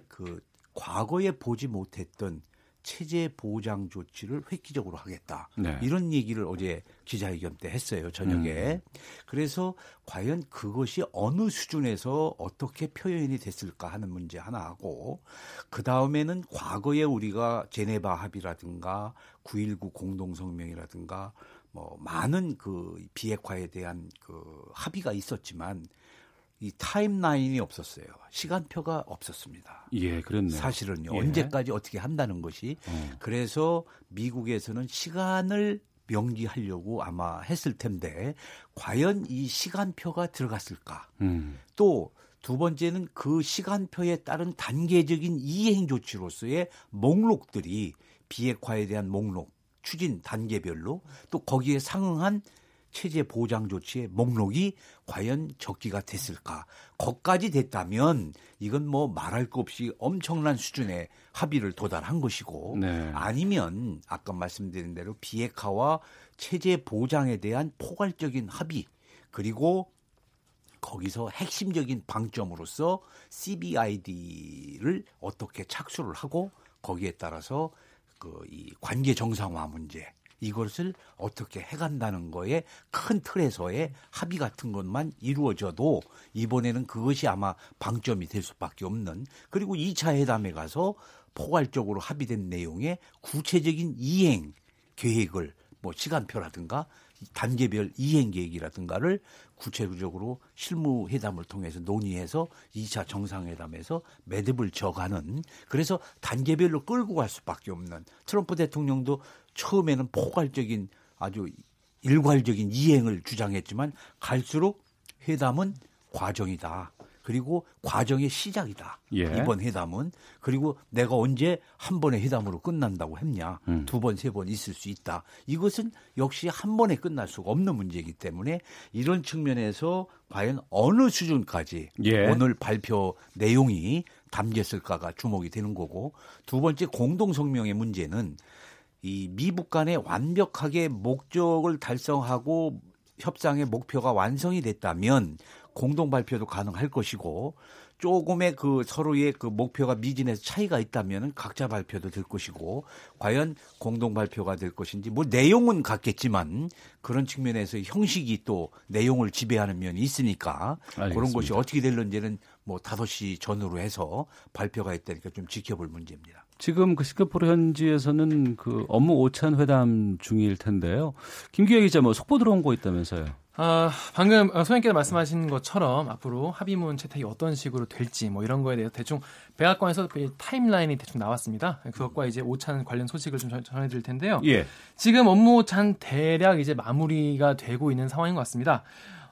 그 과거에 보지 못했던 체제 보장 조치를 획기적으로 하겠다. 네. 이런 얘기를 어제 기자회견 때 했어요, 저녁에. 음. 그래서 과연 그것이 어느 수준에서 어떻게 표현이 됐을까 하는 문제 하나 하고, 그 다음에는 과거에 우리가 제네바 합의라든가 9.19 공동성명이라든가 뭐 많은 그 비핵화에 대한 그 합의가 있었지만 이 타임라인이 없었어요. 시간표가 없었습니다. 예, 그렇네요. 사실은요. 예. 언제까지 어떻게 한다는 것이. 어. 그래서 미국에서는 시간을 명기하려고 아마 했을 텐데 과연 이 시간표가 들어갔을까? 음. 또두 번째는 그 시간표에 따른 단계적인 이행 조치로서의 목록들이 비핵화에 대한 목록, 추진 단계별로 또 거기에 상응한 체제 보장 조치의 목록이 과연 적기가 됐을까? 거까지 됐다면 이건 뭐 말할 것 없이 엄청난 수준의 합의를 도달한 것이고 네. 아니면 아까 말씀드린 대로 비핵화와 체제 보장에 대한 포괄적인 합의 그리고 거기서 핵심적인 방점으로서 CBID를 어떻게 착수를 하고 거기에 따라서 그 이 관계 정상화 문제 이것을 어떻게 해간다는 거에 큰 틀에서의 합의 같은 것만 이루어져도 이번에는 그것이 아마 방점이 될 수밖에 없는 그리고 2차 회담에 가서 포괄적으로 합의된 내용의 구체적인 이행 계획을 뭐 시간표라든가 단계별 이행 계획이라든가를 구체적으로 실무 회담을 통해서 논의해서 2차 정상회담에서 매듭을 져가는 그래서 단계별로 끌고 갈 수밖에 없는 트럼프 대통령도 처음에는 포괄적인 아주 일괄적인 이행을 주장했지만 갈수록 회담은 과정이다. 그리고 과정의 시작이다. 예. 이번 회담은 그리고 내가 언제 한 번의 회담으로 끝난다고 했냐. 음. 두 번, 세 번 있을 수 있다. 이것은 역시 한 번에 끝날 수가 없는 문제이기 때문에 이런 측면에서 과연 어느 수준까지 예. 오늘 발표 내용이 담겼을까가 주목이 되는 거고 두 번째 공동 성명의 문제는 이 미북 간에 완벽하게 목적을 달성하고 협상의 목표가 완성이 됐다면 공동 발표도 가능할 것이고 조금의 그 서로의 그 목표가 미진해서 차이가 있다면 각자 발표도 될 것이고 과연 공동 발표가 될 것인지 뭐 내용은 같겠지만 그런 측면에서 형식이 또 내용을 지배하는 면이 있으니까 알겠습니다. 그런 것이 어떻게 될런지는 뭐 5시 전후로 해서 발표가 있다니까 좀 지켜볼 문제입니다. 지금 그 싱가포르 현지에서는 그 업무 오찬 회담 중일 텐데요. 김기혁 기자 뭐 속보 들어온 거 있다면서요? 아, 방금 소장님께서 말씀하신 것처럼 앞으로 합의문 채택이 어떤 식으로 될지 뭐 이런 거에 대해서 대충 백악관에서 그 타임라인이 대충 나왔습니다. 그것과 이제 오찬 관련 소식을 좀 전해드릴 텐데요. 예. 지금 업무 오찬 대략 이제 마무리가 되고 있는 상황인 것 같습니다.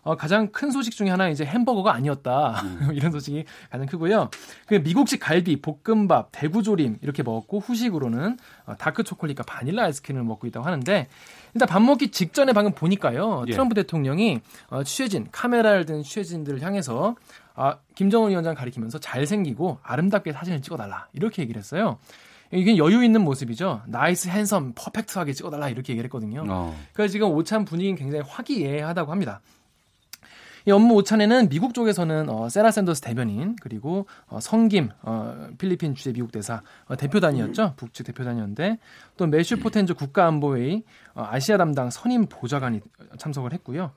어, 가장 큰 소식 중에 하나 이제 햄버거가 아니었다 음. 이런 소식이 가장 크고요. 그 미국식 갈비, 볶음밥, 대구조림 이렇게 먹었고 후식으로는 어, 다크 초콜릿과 바닐라 아이스크림을 먹고 있다고 하는데 일단 밥 먹기 직전에 방금 보니까요. 예. 트럼프 대통령이 어, 취재진 카메라를 든 취재진들을 향해서 아, 김정은 위원장 가리키면서 잘생기고 아름답게 사진을 찍어달라 이렇게 얘기를 했어요. 이게 여유 있는 모습이죠. nice, handsome, perfect하게 찍어달라 이렇게 얘기를 했거든요. 어. 그래서 지금 오찬 분위기는 굉장히 화기애애하다고 합니다. 이 업무 오찬에는 미국 쪽에서는 어, 세라 샌더스 대변인 그리고 어, 성김 어, 필리핀 주재 미국 대사 어, 대표단이었죠 북측 대표단이었는데 또 매슈 포텐저 국가안보회의 어, 아시아 담당 선임 보좌관이 참석을 했고요.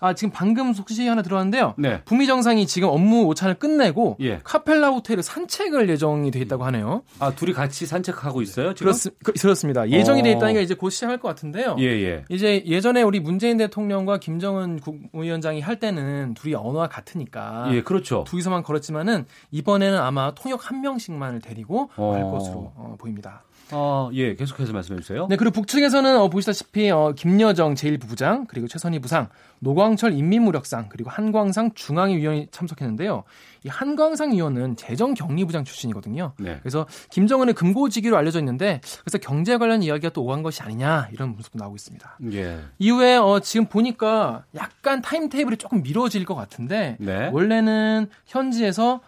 아, 지금 방금 소식이 하나 들어왔는데요. 네. 북미 정상이 지금 업무 오찬을 끝내고 예. 카펠라 호텔에 산책을 예정이 돼 있다고 하네요. 아, 둘이 같이 산책하고 있어요? 지금? 그렇, 그, 그렇습니다. 예정이 돼 어. 있다니까 이제 곧 시작할 것 같은데요. 예, 예. 이제 예전에 우리 문재인 대통령과 김정은 국무위원장이 할 때는 둘이 언어가 같으니까. 예, 그렇죠. 둘이서만 걸었지만은 이번에는 아마 통역 한 명씩만을 데리고 어. 갈 것으로 어, 보입니다. 어, 예, 계속해서 말씀해 주세요. 네, 그리고 북측에서는 어, 보시다시피 어, 김여정 제1부부장 그리고 최선희 부상, 노광철 인민무력상 그리고 한광상 중앙위 위원이 참석했는데요. 이 한광상 위원은 재정경리부장 출신이거든요. 네. 그래서 김정은의 금고지기로 알려져 있는데 그래서 경제 관련 이야기가 또 오간 것이 아니냐 이런 분석도 나오고 있습니다. 예. 이후에 어, 지금 보니까 약간 타임 테이블이 조금 미뤄질 것 같은데 네. 원래는 현지에서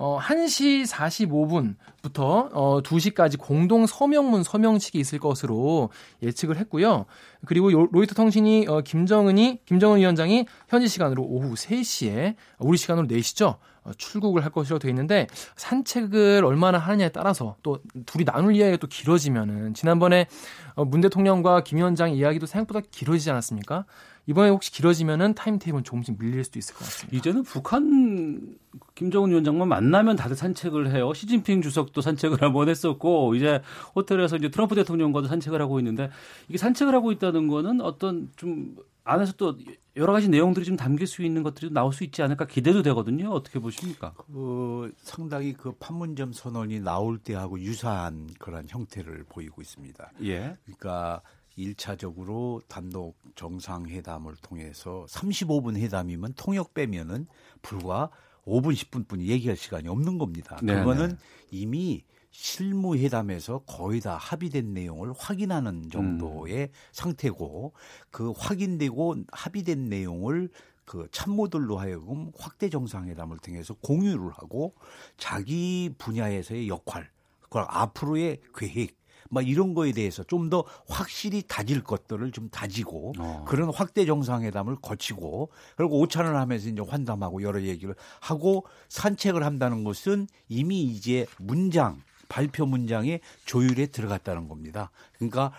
어, 1시 45분부터 어, 2시까지 공동 서명문 서명식이 있을 것으로 예측을 했고요. 그리고 로이터 통신이 어, 김정은이 김정은 위원장이 현지 시간으로 오후 3시에 우리 시간으로 4시죠. 어, 출국을 할 것이라고 되어 있는데 산책을 얼마나 하느냐에 따라서 또 둘이 나눌 이야기가 또 길어지면은 지난번에 어, 문 대통령과 김 위원장 이야기도 생각보다 길어지지 않았습니까? 이번에 혹시 길어지면은 타임테이블은 조금씩 밀릴 수도 있을 것 같습니다. 이제는 북한 김정은 위원장만 만나면 다들 산책을 해요. 시진핑 주석도 산책을 한번 했었고 이제 호텔에서 이제 트럼프 대통령과도 산책을 하고 있는데 이게 산책을 하고 있다는 거는 어떤 좀 안에서 또 여러 가지 내용들이 좀 담길 수 있는 것들이 나올 수 있지 않을까 기대도 되거든요. 어떻게 보십니까? 그 상당히 그 판문점 선언이 나올 때하고 유사한 그런 형태를 보이고 있습니다. 예. 그러니까 1차적으로 단독 정상회담을 통해서 35분 회담이면 통역 빼면은 불과 5분 10분뿐이 얘기할 시간이 없는 겁니다. 네네. 그거는 네. 이미 실무 회담에서 거의 다 합의된 내용을 확인하는 정도의 음. 상태고 그 확인되고 합의된 내용을 그 참모들로 하여금 확대 정상회담을 통해서 공유를 하고 자기 분야에서의 역할, 그걸 앞으로의 계획 막 이런 거에 대해서 좀 더 확실히 다질 것들을 좀 다지고 어. 그런 확대 정상회담을 거치고 그리고 오찬을 하면서 이제 환담하고 여러 얘기를 하고 산책을 한다는 것은 이미 이제 문장 발표 문장의 조율에 들어갔다는 겁니다. 그러니까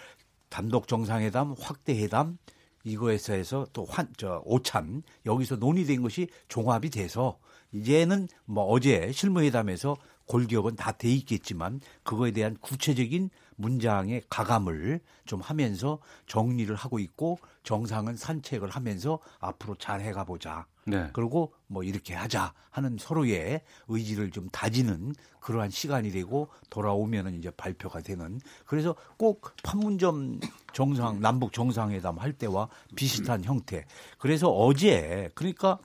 단독 정상회담, 확대 회담 이거에서 해서 또 환, 저, 오참, 여기서 논의된 것이 종합이 돼서 이제는 뭐 어제 실무회담에서 골격은 다 돼 있겠지만 그거에 대한 구체적인 문장의 가감을 좀 하면서 정리를 하고 있고 정상은 산책을 하면서 앞으로 잘 해가 보자. 네. 그리고 뭐 이렇게 하자 하는 서로의 의지를 좀 다지는 그러한 시간이 되고 돌아오면은 이제 발표가 되는 그래서 꼭 판문점 정상 남북 정상회담 할 때와 비슷한 형태. 그래서 어제 그러니까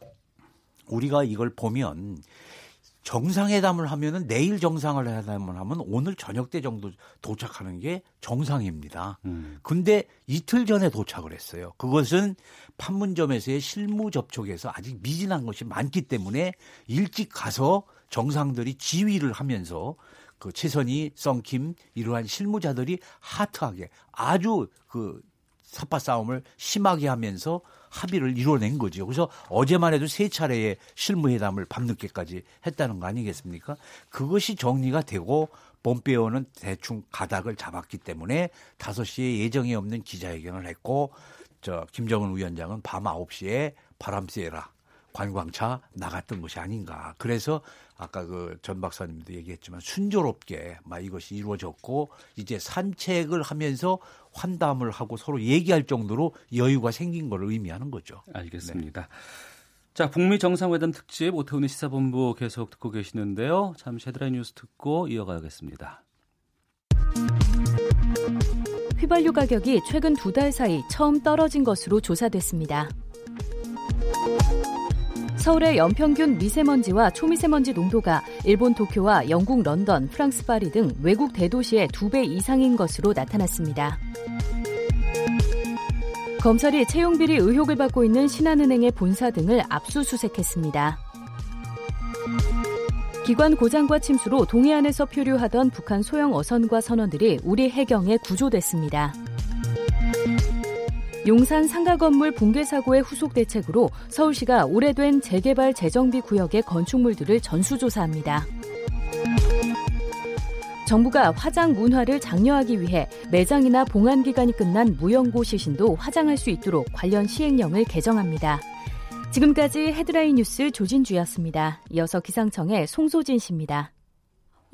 우리가 이걸 보면 정상회담을 하면은 내일 정상회담을 하면 오늘 저녁 때 정도 도착하는 게 정상입니다. 음. 근데 이틀 전에 도착을 했어요. 그것은 판문점에서의 실무 접촉에서 아직 미진한 것이 많기 때문에 일찍 가서 정상들이 지휘를 하면서 그 최선희, 썬킴 이러한 실무자들이 하트하게 아주 그 삿바 싸움을 심하게 하면서 합의를 이뤄낸 거죠. 그래서 어제만 해도 세 차례의 실무회담을 밤늦게까지 했다는 거 아니겠습니까? 그것이 정리가 되고 본페어는 대충 가닥을 잡았기 때문에 5시에 예정이 없는 기자회견을 했고 저 김정은 위원장은 밤 9시에 바람 쐬라 관광차 나갔던 것이 아닌가. 그래서 아까 그 전 박사님도 얘기했지만 순조롭게 막 이것이 이루어졌고 이제 산책을 하면서 환담을 하고 서로 얘기할 정도로 여유가 생긴 걸 의미하는 거죠. 알겠습니다. 네. 자, 북미 정상회담 특집 오태훈의 시사본부 계속 듣고 계시는데요. 잠시 헤드라인 뉴스 듣고 이어가겠습니다. 휘발유 가격이 최근 두 달 사이 처음 떨어진 것으로 조사됐습니다. 서울의 연평균 미세먼지와 초미세먼지 농도가 일본 도쿄와 영국 런던, 프랑스 파리 등 외국 대도시의 두 배 이상인 것으로 나타났습니다. 검찰이 채용비리 의혹을 받고 있는 신한은행의 본사 등을 압수수색했습니다. 기관 고장과 침수로 동해안에서 표류하던 북한 소형 어선과 선원들이 우리 해경에 구조됐습니다. 용산 상가 건물 붕괴 사고의 후속 대책으로 서울시가 오래된 재개발 재정비 구역의 건축물들을 전수조사합니다. 정부가 화장 문화를 장려하기 위해 매장이나 봉안 기간이 끝난 무연고 시신도 화장할 수 있도록 관련 시행령을 개정합니다. 지금까지 헤드라인 뉴스 조진주였습니다. 이어서 기상청의 송소진 씨입니다.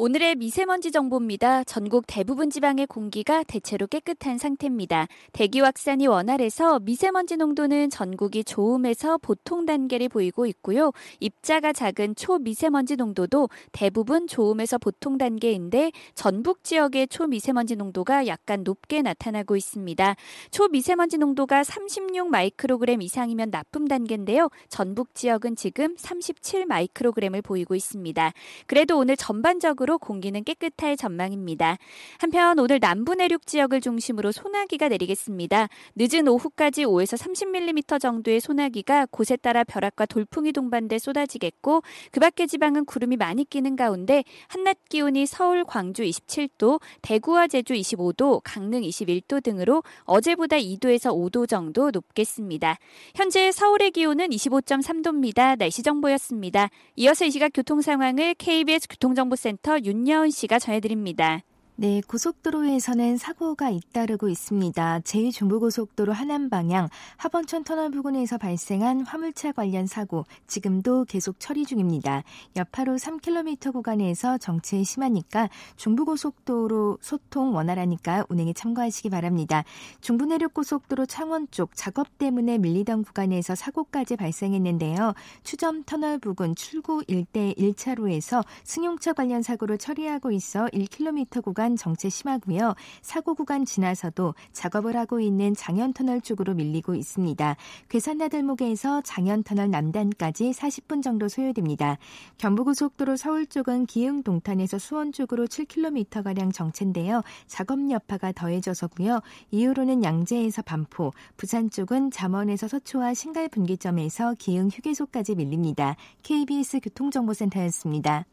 오늘의 미세먼지 정보입니다. 전국 대부분 지방의 공기가 대체로 깨끗한 상태입니다. 대기 확산이 원활해서 미세먼지 농도는 전국이 좋음에서 보통 단계를 보이고 있고요. 입자가 작은 초미세먼지 농도도 대부분 좋음에서 보통 단계인데 전북 지역의 초미세먼지 농도가 약간 높게 나타나고 있습니다. 초미세먼지 농도가 36 마이크로그램 이상이면 나쁨 단계인데요. 전북 지역은 지금 37 마이크로그램을 보이고 있습니다. 그래도 오늘 전반적으로 정도로 공기는 깨끗할 전망입니다. 한편 오늘 남부 내륙 지역을 중심으로 소나기가 내리겠습니다. 늦은 오후까지 5에서 30mm 정도의 소나기가 곳에 따라 벼락과 돌풍이 동반돼 쏟아지겠고 그 밖의 지방은 구름이 많이 끼는 가운데 한낮 기온이 서울, 광주 27도, 대구와 제주 25도, 강릉 21도 등으로 어제보다 2도에서 5도 정도 높겠습니다. 현재 서울의 기온은 25.3도입니다. 날씨 정보였습니다. 이어서 이 시각 교통 상황을 KBS 교통정보센터 윤여은 씨가 전해드립니다. 네, 고속도로에서는 사고가 잇따르고 있습니다. 제2중부고속도로 하남 방향 하번천 터널 부근에서 발생한 화물차 관련 사고 지금도 계속 처리 중입니다. 여파로 3km 구간에서 정체 심하니까 중부고속도로 소통 원활하니까 운행에 참고하시기 바랍니다. 중부내륙고속도로 창원 쪽 작업 때문에 밀리던 구간에서 사고까지 발생했는데요. 추점 터널 부근 출구 일대 1차로에서 승용차 관련 사고를 처리하고 있어 1km 구간 구간 정체 심하고요. 사고 구간 지나서도 작업을 하고 있는 장현터널 쪽으로 밀리고 있습니다. 괴산나들목에서 장현터널 남단까지 40분 정도 소요됩니다. 경부고속도로 서울 쪽은 기흥 동탄에서 수원 쪽으로 7km가량 정체인데요. 작업 여파가 더해져서고요. 이후로는 양재에서 반포, 부산 쪽은 잠원에서 서초와 신갈 분기점에서 기흥 휴게소까지 밀립니다. KBS 교통정보센터였습니다.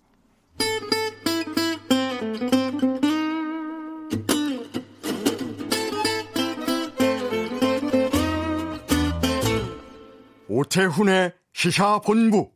오태훈의 시사본부.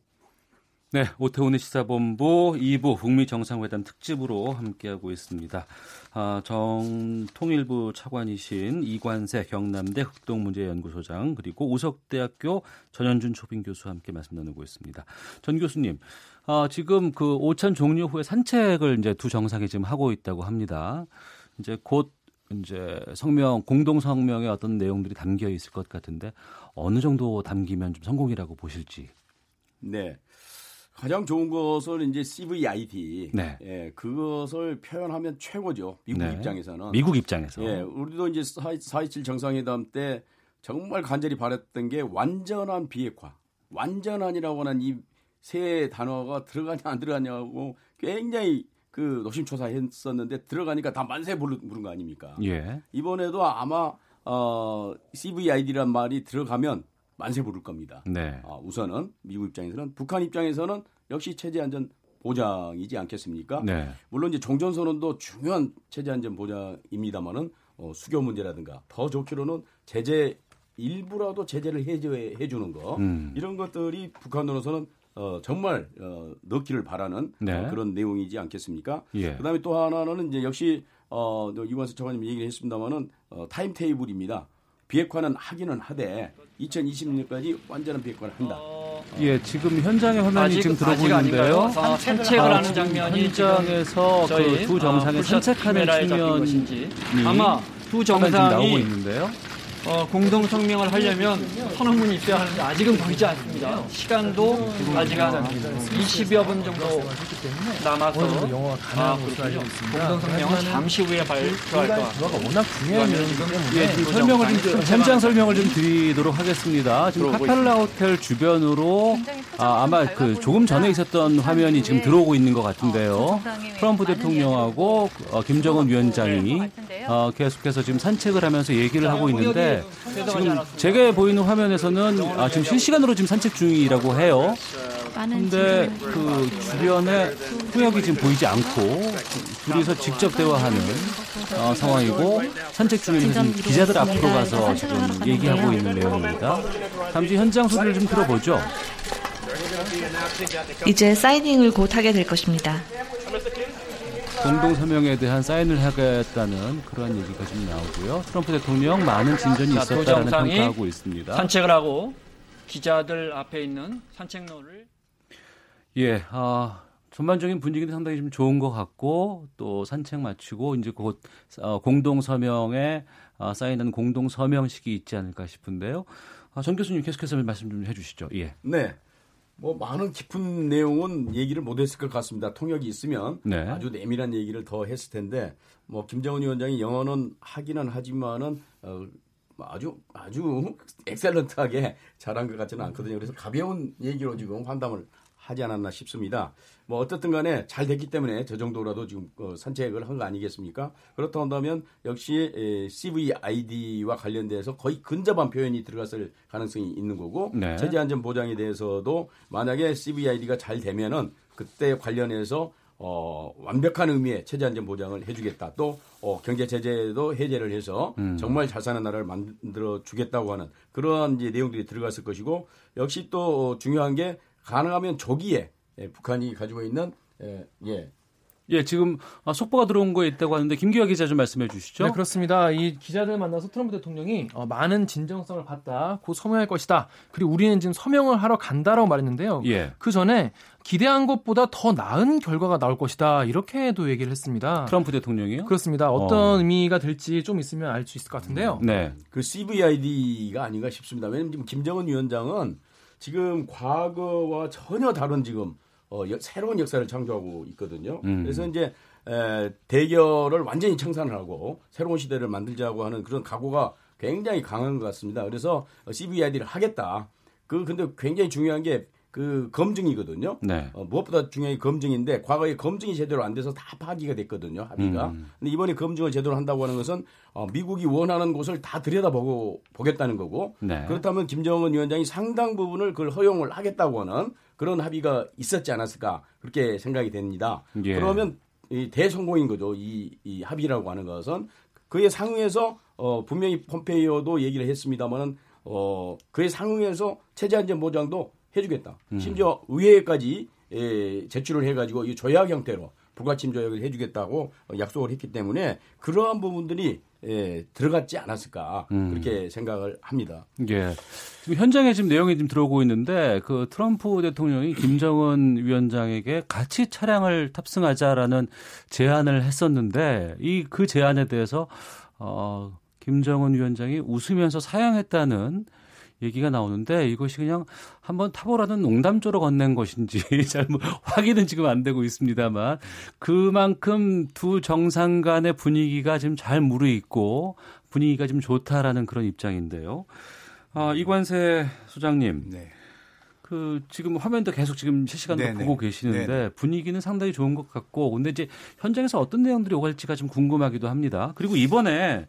네, 오태훈의 시사본부 2부 북미 정상회담 특집으로 함께하고 있습니다. 아, 정 통일부 차관이신 이관세 경남대 흑동문제연구소장 그리고 우석대학교 전현준 초빙 교수와 함께 말씀 나누고 있습니다. 전 교수님, 아, 지금 그 오찬 종료 후에 산책을 이제 두 정상이 지금 하고 있다고 합니다. 이제 곧 이제 성명 공동 성명에 어떤 내용들이 담겨 있을 것 같은데 어느 정도 담기면 좀 성공이라고 보실지. 네. 가장 좋은 것을 이제 CVID, 네. 예, 그것을 표현하면 최고죠. 미국 네. 입장에서는. 미국 입장에서. 예, 우리도 이제 4.27 정상회담 때 정말 간절히 바랬던 게 완전한 비핵화. 완전한이라고 하는 이 세 단어가 들어가냐 안 들어가냐고 굉장히 그 노심초사했었는데 들어가니까 다 만세 부른 거 아닙니까? 예. 이번에도 아마 어, CVID란 말이 들어가면 만세 부를 겁니다. 네. 어, 우선은 미국 입장에서는 북한 입장에서는 역시 체제 안전 보장이지 않겠습니까? 네. 물론 이제 종전 선언도 중요한 체제 안전 보장입니다만은 어, 수교 문제라든가 더 좋기로는 제재 일부라도 제재를 해제해 주는 거 음. 이런 것들이 북한으로서는 어, 정말 어, 넣기를 바라는 네. 어, 그런 내용이지 않겠습니까? 예. 그다음에 또 하나는 이제 역시 어, 이관수 차관님 얘기를 했습니다만은 어, 타임 테이블입니다. 비핵화는 하기는 하되 2020년까지 완전한 비핵화를 한다. 예, 지금 현장의 화면이 아직, 지금 들어오고 있는데요. 어, 산책을 아, 하는 장면이 현장에서 그 두 정상의 어, 산책하는 것인지 이 아마 두 지금 나오고 정상이 있는데요. 어, 공동 성명을 하려면 선언문이 있어야 하는데 아직은 보이지 않습니다. 시간도 아직 한 20여 분 정도 남아서 아. 공동 성명은 잠시 후에 발표할 것 같고 워낙 중요한 내용이기 때문에 예, 지금 설명을 좀 현장 설명을 좀 드리도록 하겠습니다. 지금 카펠라 호텔 주변으로 아, 아마 그 조금 전에 있었던 화면이 지금 들어오고 있는 것 같은데요. 트럼프 대통령하고 어, 김정은 위원장이 어, 계속해서 지금 산책을 하면서 얘기를 하고 있는데 지금 제게 보이는 화면에서는 아, 지금 실시간으로 지금 산책 중이라고 해요. 근데 그 주변에 후역이 지금 보이지 않고 둘이서 직접 대화하는 어, 상황이고 산책 중인 지금 기자들 앞으로 가서 지금 얘기하고 있는 내용입니다. 잠시 현장 소리를 좀 들어보죠. 이제 사이닝을 곧 하게 될 것입니다. 공동 서명에 대한 사인을 하겠다는 그런 얘기가 좀 나오고요. 트럼프 대통령 많은 진전이 정상이 평가하고 있습니다. 산책을 하고 기자들 앞에 있는 산책로를 예, 아, 전반적인 분위기는 상당히 좀 좋은 것 같고 또 산책 마치고 이제 곧 어, 공동 서명에 어, 사인하는 공동 서명식이 있지 않을까 싶은데요. 아, 전 교수님 계속해서 말씀 좀 해주시죠. 예. 네. 뭐 많은 깊은 내용은 얘기를 못했을 것 같습니다. 통역이 있으면 네. 아주 내밀한 얘기를 더 했을 텐데 뭐 김정은 위원장이 영어는 하기는 하지만은 어, 아주 아주 엑셀런트하게 잘한 것 같지는 않거든요. 그래서 가벼운 얘기로 지금 환담을 하지 않았나 싶습니다. 뭐 어떻든 간에 잘 됐기 때문에 저 정도라도 지금 어, 산책을 한 거 아니겠습니까? 그렇다 한다면 역시 에, CVID와 관련돼서 거의 근접한 표현이 들어갔을 가능성이 있는 거고 네. 체제 안전 보장에 대해서도 만약에 CVID가 잘 되면은 그때 관련해서 어, 완벽한 의미의 체제 안전 보장을 해주겠다. 또 어, 경제 제재도 해제를 해서 음. 정말 잘 사는 나라를 만들어 주겠다고 하는 그러한 이제 내용들이 들어갔을 것이고 역시 또 중요한 게 가능하면 조기에 예, 북한이 가지고 있는 예, 예, 예, 지금 아, 속보가 들어온 거 있다고 하는데 김기화 기자 좀 말씀해 주시죠. 네, 그렇습니다. 이 기자들 만나서 트럼프 대통령이 어, 많은 진정성을 갖다 곧 서명할 것이다. 그리고 우리는 지금 서명을 하러 간다라고 말했는데요. 예. 그 전에 기대한 것보다 더 나은 결과가 나올 것이다. 이렇게도 얘기를 했습니다. 트럼프 대통령이요? 그렇습니다. 어떤 의미가 될지 좀 있으면 알 수 있을 것 같은데요. 네. 그 CVID가 아닌가 싶습니다. 왜냐하면 지금 김정은 위원장은 지금 과거와 전혀 다른 지금 어, 여, 새로운 역사를 창조하고 있거든요. 음. 그래서 이제 에, 대결을 완전히 청산을 하고 새로운 시대를 만들자고 하는 그런 각오가 굉장히 강한 것 같습니다. 그래서 CVID를 하겠다. 그 근데 굉장히 중요한 게 그 검증이거든요. 네. 어, 무엇보다 중요한 게 검증인데 과거에 검증이 제대로 안 돼서 다 파기가 됐거든요. 합의가. 음. 근데 이번에 검증을 제대로 한다고 하는 것은 어, 미국이 원하는 곳을 다 들여다보고 보겠다는 거고 네. 그렇다면 김정은 위원장이 상당 부분을 그걸 허용을 하겠다고 하는 그런 합의가 있었지 않았을까 그렇게 생각이 됩니다. 예. 그러면 이 대성공인 거죠. 이, 이 합의라고 하는 것은 그의 상응에서 어, 분명히 폼페이오도 얘기를 했습니다만은 어, 그의 상응에서 체제 안전 보장도 해주겠다. 음. 심지어 의회까지 예, 제출을 해가지고 이 조약 형태로 불가침 조약을 해주겠다고 약속을 했기 때문에 그러한 부분들이 예, 들어갔지 않았을까 음. 그렇게 생각을 합니다. 예. 지금 현장에 지금 내용이 지금 들어오고 있는데 그 트럼프 대통령이 김정은 위원장에게 같이 차량을 탑승하자라는 제안을 했었는데 이 그 제안에 대해서 어 김정은 위원장이 웃으면서 사양했다는 얘기가 나오는데 이것이 그냥 한번 타보라는 농담조로 건넨 것인지 잘뭐 확인은 지금 안 되고 있습니다만 그만큼 두 정상 간의 분위기가 지금 잘 무르익고 분위기가 좀 좋다라는 그런 입장인데요. 아, 이관세 소장님. 네. 그 지금 화면도 계속 지금 실시간으로 네네. 보고 계시는데 네네. 분위기는 상당히 좋은 것 같고 근데 이제 현장에서 어떤 내용들이 오갈지가 좀 궁금하기도 합니다. 그리고 이번에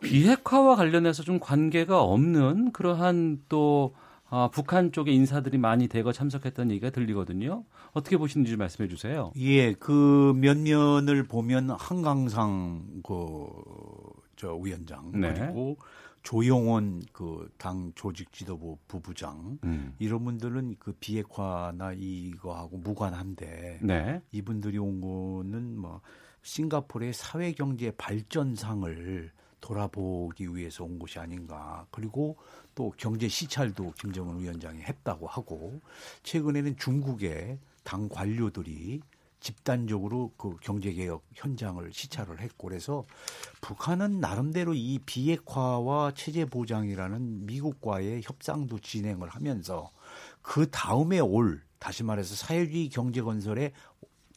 비핵화와 관련해서 좀 관계가 없는 그러한 또 아, 북한 쪽의 인사들이 많이 대거 참석했다는 얘기가 들리거든요. 어떻게 보시는지 말씀해 주세요. 예, 그 면면을 보면 한강상 그저 위원장 네. 그리고 조용원 그 당 조직 지도부 부부장 음. 이런 분들은 그 비핵화나 이거하고 무관한데 네. 이분들이 온 거는 뭐 싱가포르의 사회 경제 발전상을 돌아보기 위해서 온 것이 아닌가. 그리고 또 경제 시찰도 김정은 위원장이 했다고 하고 최근에는 중국의 당 관료들이 집단적으로 그 경제개혁 현장을 시찰을 했고 그래서 북한은 나름대로 이 비핵화와 체제 보장이라는 미국과의 협상도 진행을 하면서 그 다음에 올 다시 말해서 사회주의 경제 건설에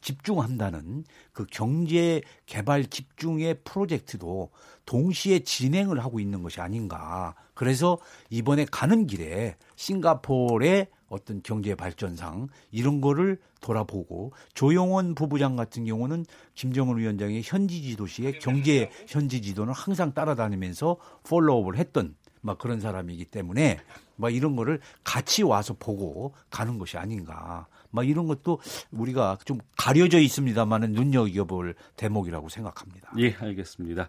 집중한다는 그 경제 개발 집중의 프로젝트도 동시에 진행을 하고 있는 것이 아닌가. 그래서 이번에 가는 길에 싱가포르의 어떤 경제 발전상 이런 거를 돌아보고 조용원 부부장 같은 경우는 김정은 위원장의 현지 지도시의 경제 현지 지도는 항상 따라다니면서 폴로업을 했던 막 그런 사람이기 때문에 막 이런 거를 같이 와서 보고 가는 것이 아닌가. 막 이런 것도 우리가 좀 가려져 있습니다만은 눈여겨볼 대목이라고 생각합니다. 예, 알겠습니다.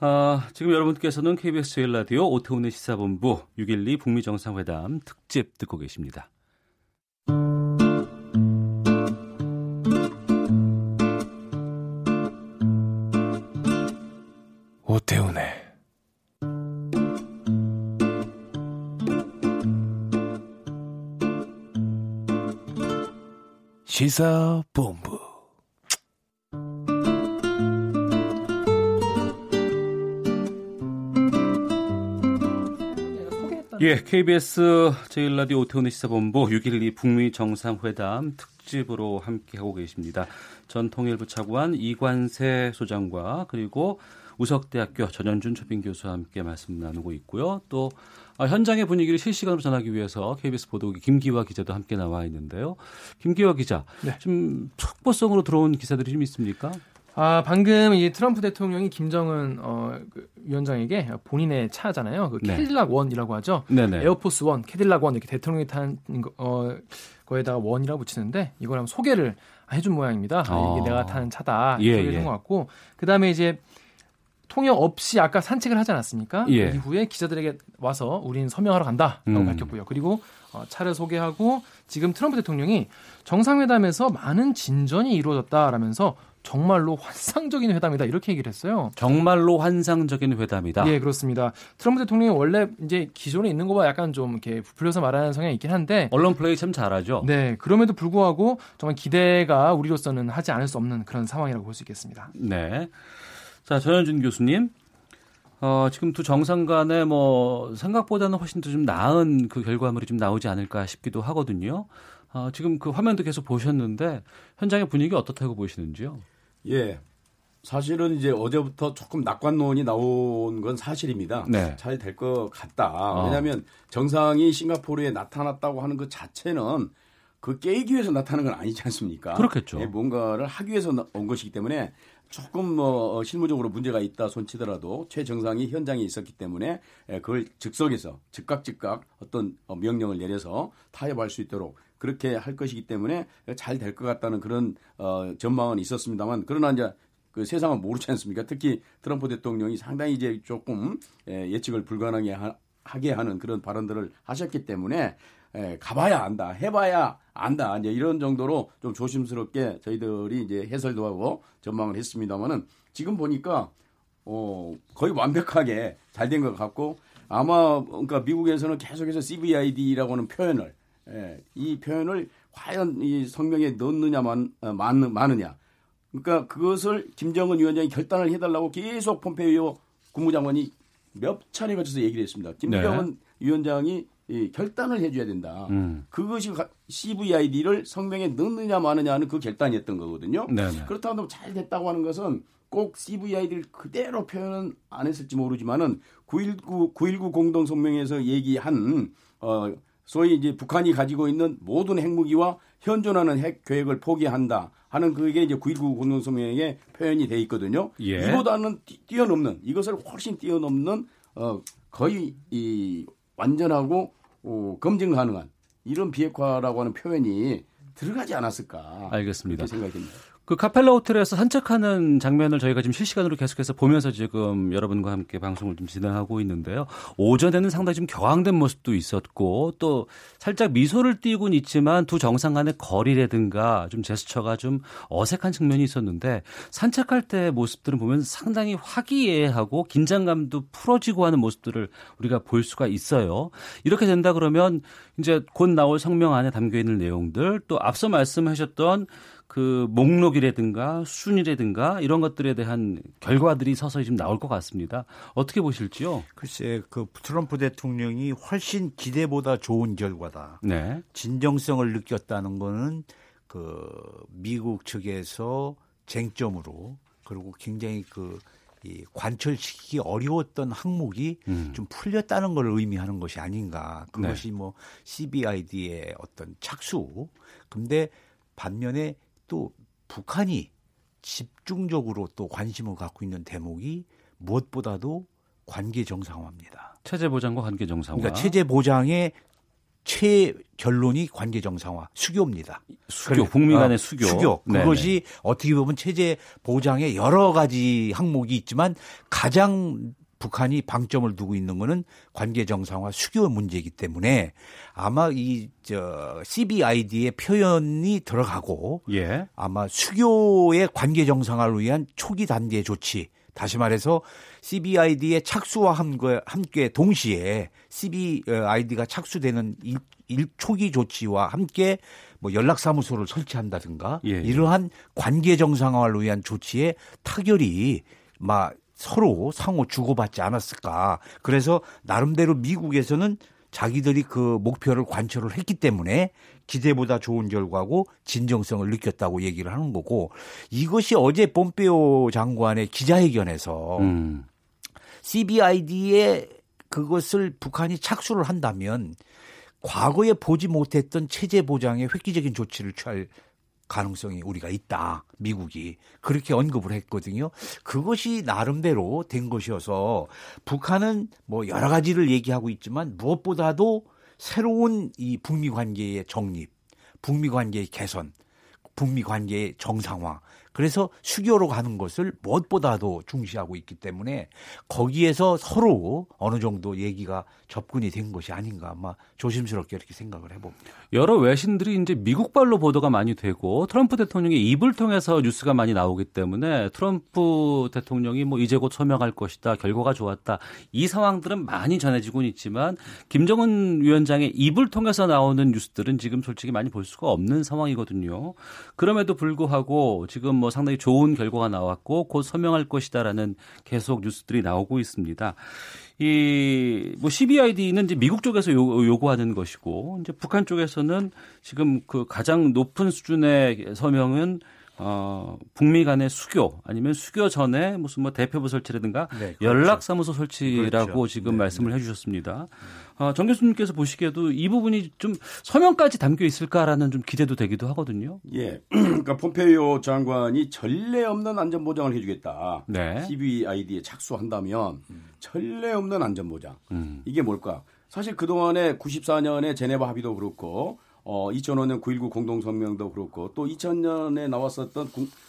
아, 지금 여러분께서는 KBS 제일 라디오 오태훈의 시사본부 6.12 북미 정상회담 특집 듣고 계십니다. 오태훈의 시사본부 예, KBS 제1라디오 오태훈의 시사본부 6.12 북미 정상회담 특집으로 함께하고 계십니다. 전 통일부 차관 이관세 소장과 그리고 우석대학교 전현준 초빙 교수와 함께 말씀 나누고 있고요. 또 아, 현장의 분위기를 실시간으로 전하기 위해서 KBS 보도국의 김기화 기자도 함께 나와 있는데요. 김기화 기자, 네. 좀 속보성으로 들어온 기사들이 좀 있습니까? 아 방금 이 트럼프 대통령이 김정은 어, 그 위원장에게 본인의 차잖아요. 그 네. 캐딜락 원이라고 하죠. 네네. 에어포스 원, 캐딜락 원 이렇게 대통령이 탄 어, 거에다가 원이라고 붙이는데 이걸 한번 소개를 해준 모양입니다. 어. 이게 내가 타는 차다 예, 소개를 예. 한것 같고 그 다음에 이제 통역 없이 아까 산책을 하지 않았습니까? 예. 그 이후에 기자들에게 와서 우리는 서명하러 간다라고 음. 밝혔고요. 그리고 어, 차를 소개하고 지금 트럼프 대통령이 정상회담에서 많은 진전이 이루어졌다라면서 정말로 환상적인 회담이다 이렇게 얘기를 했어요. 정말로 환상적인 회담이다. 예, 그렇습니다. 트럼프 대통령이 원래 이제 기존에 있는 것보다 약간 좀 이렇게 부풀려서 말하는 성향이 있긴 한데 언론 플레이 참 잘하죠. 네, 그럼에도 불구하고 정말 기대가 우리로서는 하지 않을 수 없는 그런 상황이라고 볼 수 있겠습니다. 네. 자, 전현준 교수님. 어, 지금 두 정상 간에 뭐 생각보다는 훨씬 더 좀 나은 그 결과물이 좀 나오지 않을까 싶기도 하거든요. 어, 지금 그 화면도 계속 보셨는데 현장의 분위기 어떻다고 보시는지요? 예. 사실은 이제 어제부터 조금 낙관론이 나온 건 사실입니다. 네. 잘 될 것 같다. 어. 왜냐하면 정상이 싱가포르에 나타났다고 하는 그 자체는 그 깨기 위해서 나타나는 건 아니지 않습니까? 그렇겠죠. 예, 뭔가를 하기 위해서 온 것이기 때문에 조금 뭐 어, 실무적으로 문제가 있다 손치더라도 최 정상이 현장에 있었기 때문에 그걸 즉석에서 즉각 즉각 어떤 어, 명령을 내려서 타협할 수 있도록 그렇게 할 것이기 때문에 잘 될 것 같다는 그런 어, 전망은 있었습니다만 그러나 이제 그 세상은 모르지 않습니까? 특히 트럼프 대통령이 상당히 이제 조금 예측을 불가능하게 하게 하는 그런 발언들을 하셨기 때문에 예, 가봐야 안다, 해봐야 안다. 이제 이런 정도로 좀 조심스럽게 저희들이 이제 해설도 하고 전망을 했습니다만은 지금 보니까 어, 거의 완벽하게 잘 된 것 같고 아마 그러니까 미국에서는 계속해서 CVID라고 하는 표현을 예, 이 표현을 과연 이 성명에 넣느냐 만, 어, 많느냐 그러니까 그것을 김정은 위원장이 결단을 해달라고 계속 폼페이오 국무장관이 몇 차례 거쳐서 얘기를 했습니다. 김정은 네. 위원장이 이 결단을 해줘야 된다. 음. 그것이 CVID를 성명에 넣느냐 마느냐는 그 결단이었던 거거든요. 네네. 그렇다고 잘 됐다고 하는 것은 꼭 CVID를 그대로 표현은 안 했을지 모르지만은 919 919 공동 성명에서 얘기한 어 소위 이제 북한이 가지고 있는 모든 핵무기와 현존하는 핵 계획을 포기한다 하는 그게 이제 919 공동 성명에 표현이 돼 있거든요. 예. 이보다는 뛰어넘는 이것을 훨씬 뛰어넘는 어 거의 이 완전하고 어, 검증 가능한 이런 비핵화라고 하는 표현이 들어가지 않았을까. 알겠습니다. 생각이 듭니다. 그 카펠라 호텔에서 산책하는 장면을 저희가 지금 실시간으로 계속해서 보면서 지금 여러분과 함께 방송을 좀 진행하고 있는데요. 오전에는 상당히 좀 격앙된 모습도 있었고 또 살짝 미소를 띄고는 있지만 두 정상 간의 거리라든가 좀 제스처가 좀 어색한 측면이 있었는데 산책할 때 모습들은 보면 상당히 화기애애하고 긴장감도 풀어지고 하는 모습들을 우리가 볼 수가 있어요. 이렇게 된다 그러면 이제 곧 나올 성명 안에 담겨 있는 내용들 또 앞서 말씀하셨던 그 목록이라든가 순위라든가 이런 것들에 대한 결과들이 서서히 좀 나올 것 같습니다. 어떻게 보실지요? 글쎄, 그 트럼프 대통령이 훨씬 기대보다 좋은 결과다. 네. 진정성을 느꼈다는 거는 그 미국 측에서 쟁점으로 그리고 굉장히 그 이 관철시키기 어려웠던 항목이 음. 좀 풀렸다는 걸 의미하는 것이 아닌가. 그것이 네. 뭐 CBID의 어떤 착수. 근데 반면에 또 북한이 집중적으로 또 관심을 갖고 있는 대목이 무엇보다도 관계 정상화입니다. 체제 보장과 관계 정상화. 그러니까 체제 보장의 최 결론이 관계 정상화 수교입니다. 수교 북미 간의 어, 수교. 수교. 그것이 네네. 어떻게 보면 체제 보장의 여러 가지 항목이 있지만 가장 북한이 방점을 두고 있는 거는 관계 정상화 수교 문제이기 때문에 아마 이 저 CBID의 표현이 들어가고 예. 아마 수교의 관계 정상화를 위한 초기 단계 조치 다시 말해서 CBID의 착수와 함께, 함께 동시에 CBID가 착수되는 일, 일 초기 조치와 함께 뭐 연락사무소를 설치한다든가 예. 이러한 관계 정상화를 위한 조치에 타결이 막 서로 상호 주고받지 않았을까. 그래서 나름대로 미국에서는 자기들이 그 목표를 관철을 했기 때문에 기대보다 좋은 결과고 진정성을 느꼈다고 얘기를 하는 거고 이것이 어제 폼페오 장관의 기자회견에서 음. CBID에 그것을 북한이 착수를 한다면 과거에 보지 못했던 체제 보장에 획기적인 조치를 취할 가능성이 우리가 있다. 미국이 그렇게 언급을 했거든요. 그것이 나름대로 된 것이어서 북한은 뭐 여러 가지를 얘기하고 있지만 무엇보다도 새로운 이 북미 관계의 정립, 북미 관계의 개선, 북미 관계의 정상화 그래서 수교로 가는 것을 무엇보다도 중시하고 있기 때문에 거기에서 서로 어느 정도 얘기가 접근이 된 것이 아닌가 아마 조심스럽게 이렇게 생각을 해봅니다. 여러 외신들이 이제 미국발로 보도가 많이 되고 트럼프 대통령의 입을 통해서 뉴스가 많이 나오기 때문에 트럼프 대통령이 뭐 이제 곧 서명할 것이다 결과가 좋았다 이 상황들은 많이 전해지고는 있지만 김정은 위원장의 입을 통해서 나오는 뉴스들은 지금 솔직히 많이 볼 수가 없는 상황이거든요. 그럼에도 불구하고 지금 뭐 상당히 좋은 결과가 나왔고 곧 서명할 것이다라는 계속 뉴스들이 나오고 있습니다. 이 뭐 CBID는 이제 미국 쪽에서 요, 요구하는 것이고 이제 북한 쪽에서는 지금 그 가장 높은 수준의 서명은 어, 북미 간의 수교 아니면 수교 전에 무슨 뭐 대표부 설치라든가 네, 그렇죠. 연락사무소 설치라고 그렇죠. 지금 네, 말씀을 네. 해주셨습니다. 어, 정 교수님께서 보시기에도 이 부분이 좀 서명까지 담겨 있을까라는 좀 기대도 되기도 하거든요. 예. 그러니까 폼페이오 장관이 전례 없는 안전 보장을 해주겠다. 네. CBID에 착수한다면 음. 전례 없는 안전 보장. 음. 이게 뭘까? 사실 그 동안에 94년에 제네바 합의도 그렇고 어, 2005년 9.19 공동성명도 그렇고 또 2000년에 나왔었던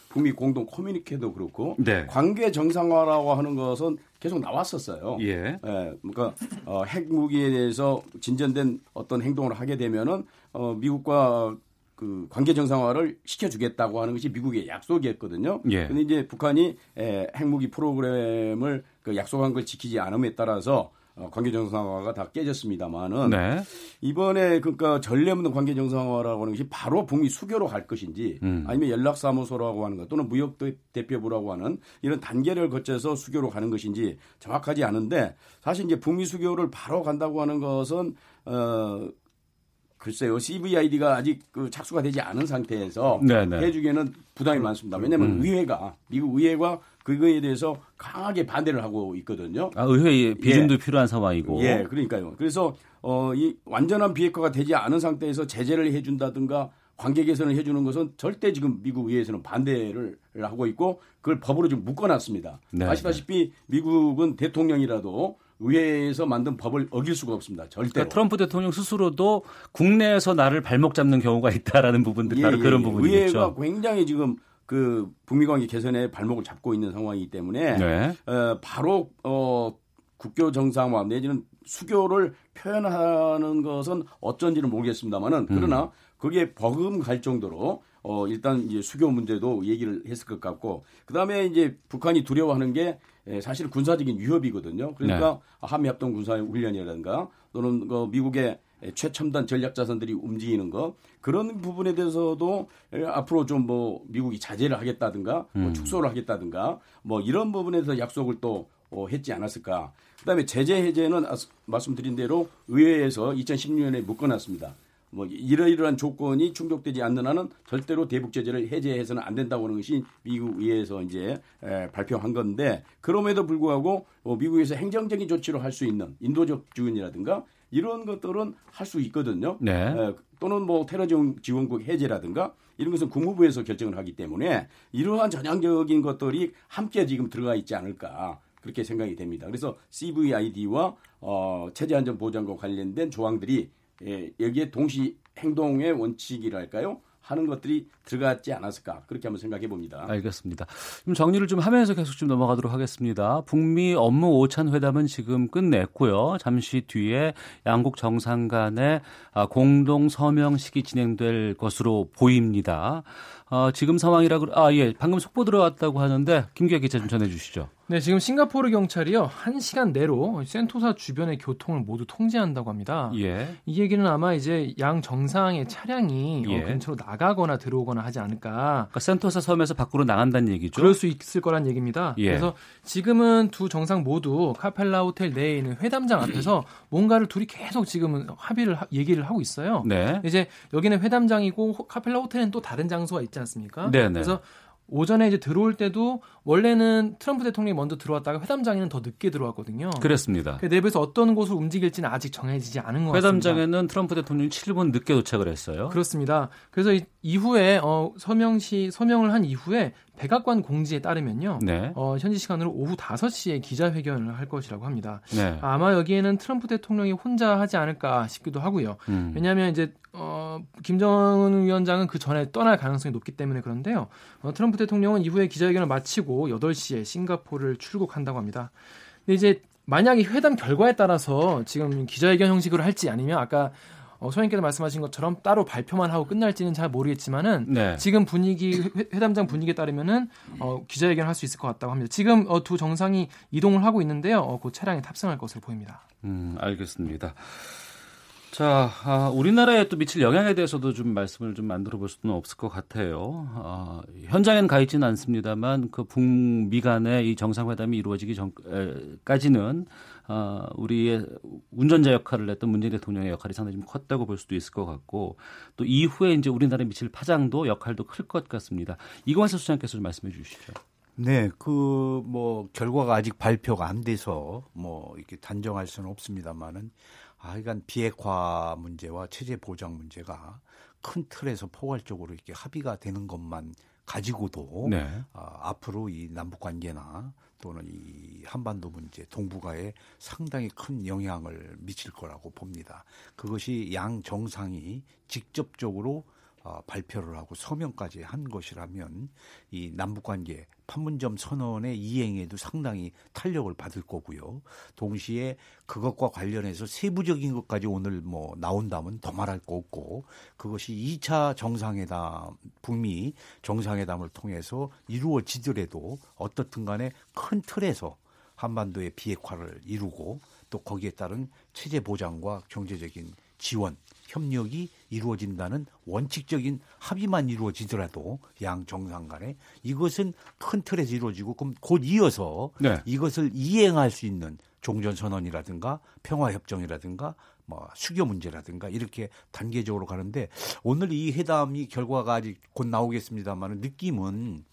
북미 공동 커뮤니케도 그렇고 네. 관계 정상화라고 하는 것은 계속 나왔었어요. 예. 예 그러니까 어, 핵무기에 대해서 진전된 어떤 행동을 하게 되면은 어, 미국과 그 관계 정상화를 시켜주겠다고 하는 것이 미국의 약속이었거든요. 예. 근데 이제 북한이 에, 핵무기 프로그램을 그 약속한 걸 지키지 않음에 따라서 어, 관계 정상화가 다 깨졌습니다만은 네. 이번에 그러니까 전례 없는 관계 정상화라고 하는 것이 바로 북미 수교로 갈 것인지 음. 아니면 연락사무소라고 하는 것 또는 무역 대표부라고 하는 이런 단계를 거쳐서 수교로 가는 것인지 정확하지 않은데 사실 이제 북미 수교를 바로 간다고 하는 것은 어 글쎄요, CVID가 아직 그 착수가 되지 않은 상태에서 네네. 네. 해주기에는 부담이 많습니다. 왜냐하면 음. 의회가 미국 의회가 그거에 대해서 강하게 반대를 하고 있거든요. 아, 의회의 비준도 예. 필요한 상황이고. 예, 그러니까요. 그래서 어, 이 완전한 비핵화가 되지 않은 상태에서 제재를 해준다든가 관계 개선을 해주는 것은 절대 지금 미국 의회에서는 반대를 하고 있고 그걸 법으로 좀 묶어놨습니다. 네. 아시다시피 미국은 대통령이라도 의회에서 만든 법을 어길 수가 없습니다. 절대. 그러니까 트럼프 대통령 스스로도 국내에서 나를 발목 잡는 경우가 있다라는 부분들 예, 바로 예, 그런 예. 부분이죠. 의회가 굉장히 지금 그 북미 관계 개선에 발목을 잡고 있는 상황이기 때문에 네. 어, 바로 어, 국교 정상화 내지는 수교를 표현하는 것은 어쩐지는 모르겠습니다만은 음. 그러나 그게 버금갈 정도로 어 일단 이제 수교 문제도 얘기를 했을 것 같고 그다음에 이제 북한이 두려워하는 게 예, 사실 군사적인 위협이거든요. 그러니까 네. 한미 합동 군사 훈련이라든가 또는 그 미국의 최첨단 전략 자산들이 움직이는 거 그런 부분에 대해서도 앞으로 좀 뭐 미국이 자제를 하겠다든가 뭐 음. 축소를 하겠다든가 뭐 이런 부분에서 약속을 또 어, 했지 않았을까. 그다음에 제재 해제는 말씀드린 대로 의회에서 2016년에 묶어놨습니다. 뭐 이러이러한 조건이 충족되지 않는 한은 절대로 대북 제재를 해제해서는 안 된다고 하는 것이 미국 의회에서 이제 에, 발표한 건데 그럼에도 불구하고 어, 미국에서 행정적인 조치로 할 수 있는 인도적 지원이라든가 이런 것들은 할 수 있거든요. 네. 에, 또는 뭐 테러 지원국 해제라든가 이런 것은 국무부에서 결정을 하기 때문에 이러한 전향적인 것들이 함께 지금 들어가 있지 않을까 그렇게 생각이 됩니다. 그래서 CVID와 어, 체제 안전 보장과 관련된 조항들이 예, 여기에 동시 행동의 원칙이랄까요? 하는 것들이 들어갔지 않았을까 그렇게 한번 생각해 봅니다. 알겠습니다. 좀 정리를 좀 하면서 계속 좀 넘어가도록 하겠습니다. 북미 업무 오찬 회담은 지금 끝냈고요. 잠시 뒤에 양국 정상 간의 아, 공동 서명식이 진행될 것으로 보입니다. 어, 지금 상황이라 아 예, 방금 속보 들어왔다고 하는데 김기아 기자 좀 전해 주시죠. 네, 지금 싱가포르 경찰이요. 한시간 내로 센토사 주변의 교통을 모두 통제한다고 합니다. 예. 이 얘기는 아마 이제 양 정상의 차량이 어, 예. 어, 근처로 나가거나 들어오거나 하지 않을까. 그러니까 센토사 섬에서 밖으로 나간다는 얘기죠. 그럴 수 있을 거란 얘기입니다. 예. 그래서 지금은 두 정상 모두 카펠라 호텔 내에 있는 회담장 앞에서 뭔가를 둘이 계속 지금은 합의를 하, 얘기를 하고 있어요. 네. 이제 여기는 회담장이고 카펠라 호텔은 또 다른 장소가 있지 않습니까? 네, 네. 그래서 오전에 이제 들어올 때도 원래는 트럼프 대통령이 먼저 들어왔다가 회담장에는 더 늦게 들어왔거든요. 그렇습니다. 그 내부에서 어떤 곳을 움직일지는 아직 정해지지 않은 것 회담장에는 같습니다. 회담장에는 트럼프 대통령이 7분 늦게 도착을 했어요. 그렇습니다. 그래서 이후에 어, 서명시 서명을 한 이후에 백악관 공지에 따르면요. 네. 어, 현지 시간으로 오후 5시에 기자회견을 할 것이라고 합니다. 네. 아마 여기에는 트럼프 대통령이 혼자 하지 않을까 싶기도 하고요. 음. 왜냐하면 이제 어, 김정은 위원장은 그 전에 떠날 가능성이 높기 때문에 그런데요. 어, 트럼프 대통령은 이후에 기자회견을 마치고 8시에 싱가포르를 출국한다고 합니다. 근데 이제 만약에 회담 결과에 따라서 지금 기자회견 형식으로 할지 아니면 아까 어, 소장님께서 말씀하신 것처럼 따로 발표만 하고 끝날지는 잘 모르겠지만은 네. 지금 분위기 회, 담장 분위기에 따르면은 어, 기자회견을 할수 있을 것 같다고 합니다. 지금 어, 두 정상이 이동을 하고 있는데요. 어, 그 차량에 탑승할 것으로 보입니다. 음, 알겠습니다. 자, 아, 우리나라에 또 미칠 영향에 대해서도 좀 말씀을 좀 만들어 볼 수는 없을 것 같아요. 아, 현장엔 가 있지는 않습니다만 그 북미 간의 이 정상회담이 이루어지기 전까지는 아, 우리의 운전자 역할을 했던 문재인 대통령의 역할이 상당히 좀 컸다고 볼 수도 있을 것 같고 또 이후에 이제 우리나라에 미칠 파장도 역할도 클 것 같습니다. 이광수 수장께서 좀 말씀해 주시죠. 네, 그 뭐 결과가 아직 발표가 안 돼서 뭐 이렇게 단정할 수는 없습니다만은 하여간 비핵화 문제와 체제 보장 문제가 큰 틀에서 포괄적으로 이렇게 합의가 되는 것만 가지고도 네. 어, 앞으로 이 남북 관계나 또는 이 한반도 문제, 동북아에 상당히 큰 영향을 미칠 거라고 봅니다. 그것이 양 정상이 직접적으로 어, 발표를 하고 서명까지 한 것이라면 이 남북 관계 판문점 선언의 이행에도 상당히 탄력을 받을 거고요. 동시에 그것과 관련해서 세부적인 것까지 오늘 뭐 나온다면 더 말할 거 없고 그것이 2차 정상회담 북미 정상회담을 통해서 이루어지더라도 어떻든 간에 큰 틀에서 한반도의 비핵화를 이루고 또 거기에 따른 체제 보장과 경제적인 지원 협력이 이루어진다는 원칙적인 합의만 이루어지더라도 양 정상 간에 이것은 큰 틀에서 이루어지고 그럼 곧 이어서 네. 이것을 이행할 수 있는 종전 선언이라든가 평화 협정이라든가 뭐 수교 문제라든가 이렇게 단계적으로 가는데 오늘 이 회담이 결과가 아직 곧 나오겠습니다만 느낌은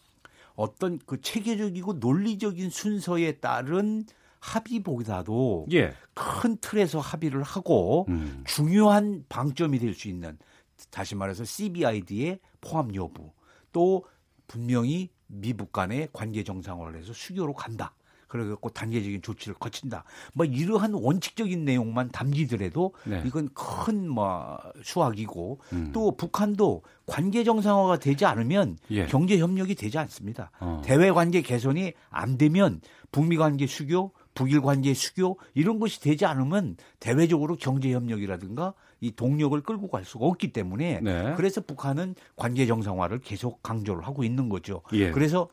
어떤 그 체계적이고 논리적인 순서에 따른 합의보다도 예. 큰 틀에서 합의를 하고 음. 중요한 방점이 될 수 있는 다시 말해서 CBID의 포함 여부 또 분명히 미북 간의 관계 정상화를 해서 수교로 간다. 그래갖고 단계적인 조치를 거친다. 뭐 이러한 원칙적인 내용만 담기더라도 네. 이건 큰 뭐 수확이고 음. 또 북한도 관계 정상화가 되지 않으면 예. 경제 협력이 되지 않습니다. 어. 대외 관계 개선이 안 되면 북미 관계 수교 북일 관계 수교 이런 것이 되지 않으면 대외적으로 경제 협력이라든가 이 동력을 끌고 갈 수가 없기 때문에 네. 그래서 북한은 관계 정상화를 계속 강조를 하고 있는 거죠. 예. 그래서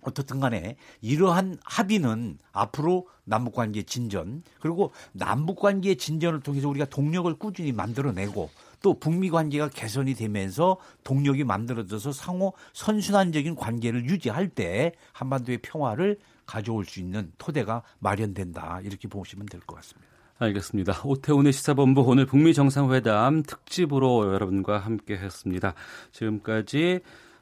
어떻든 간에 이러한 합의는 앞으로 남북 관계 진전 그리고 남북 관계 진전을 통해서 우리가 동력을 꾸준히 만들어내고 또 북미 관계가 개선이 되면서 동력이 만들어져서 상호 선순환적인 관계를 유지할 때 한반도의 평화를 가져올 수 있는 토대가 마련된다 이렇게 보시면 될 것 같습니다. 알겠습니다. 오태훈의 시사본부 오늘 북미 정상회담 특집으로 여러분과 함께했습니다. 지금까지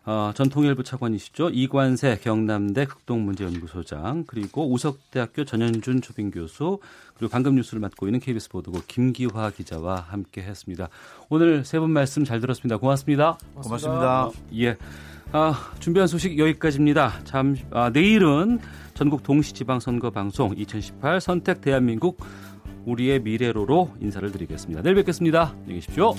어, 전 통일부 차관이시죠. 이관세 경남대 극동문제연구소장 그리고 우석대학교 전현준 초빙 교수 그리고 방금 뉴스를 맡고 있는 KBS 보도국 김기화 기자와 함께했습니다. 오늘 세 분 말씀 잘 들었습니다. 고맙습니다. 고맙습니다. 예. 아, 준비한 소식 여기까지입니다. 잠, 아, 내일은 전국 동시지방선거 방송 2018 선택 대한민국 우리의 미래로로 인사를 드리겠습니다. 내일 뵙겠습니다. 안녕히 계십시오.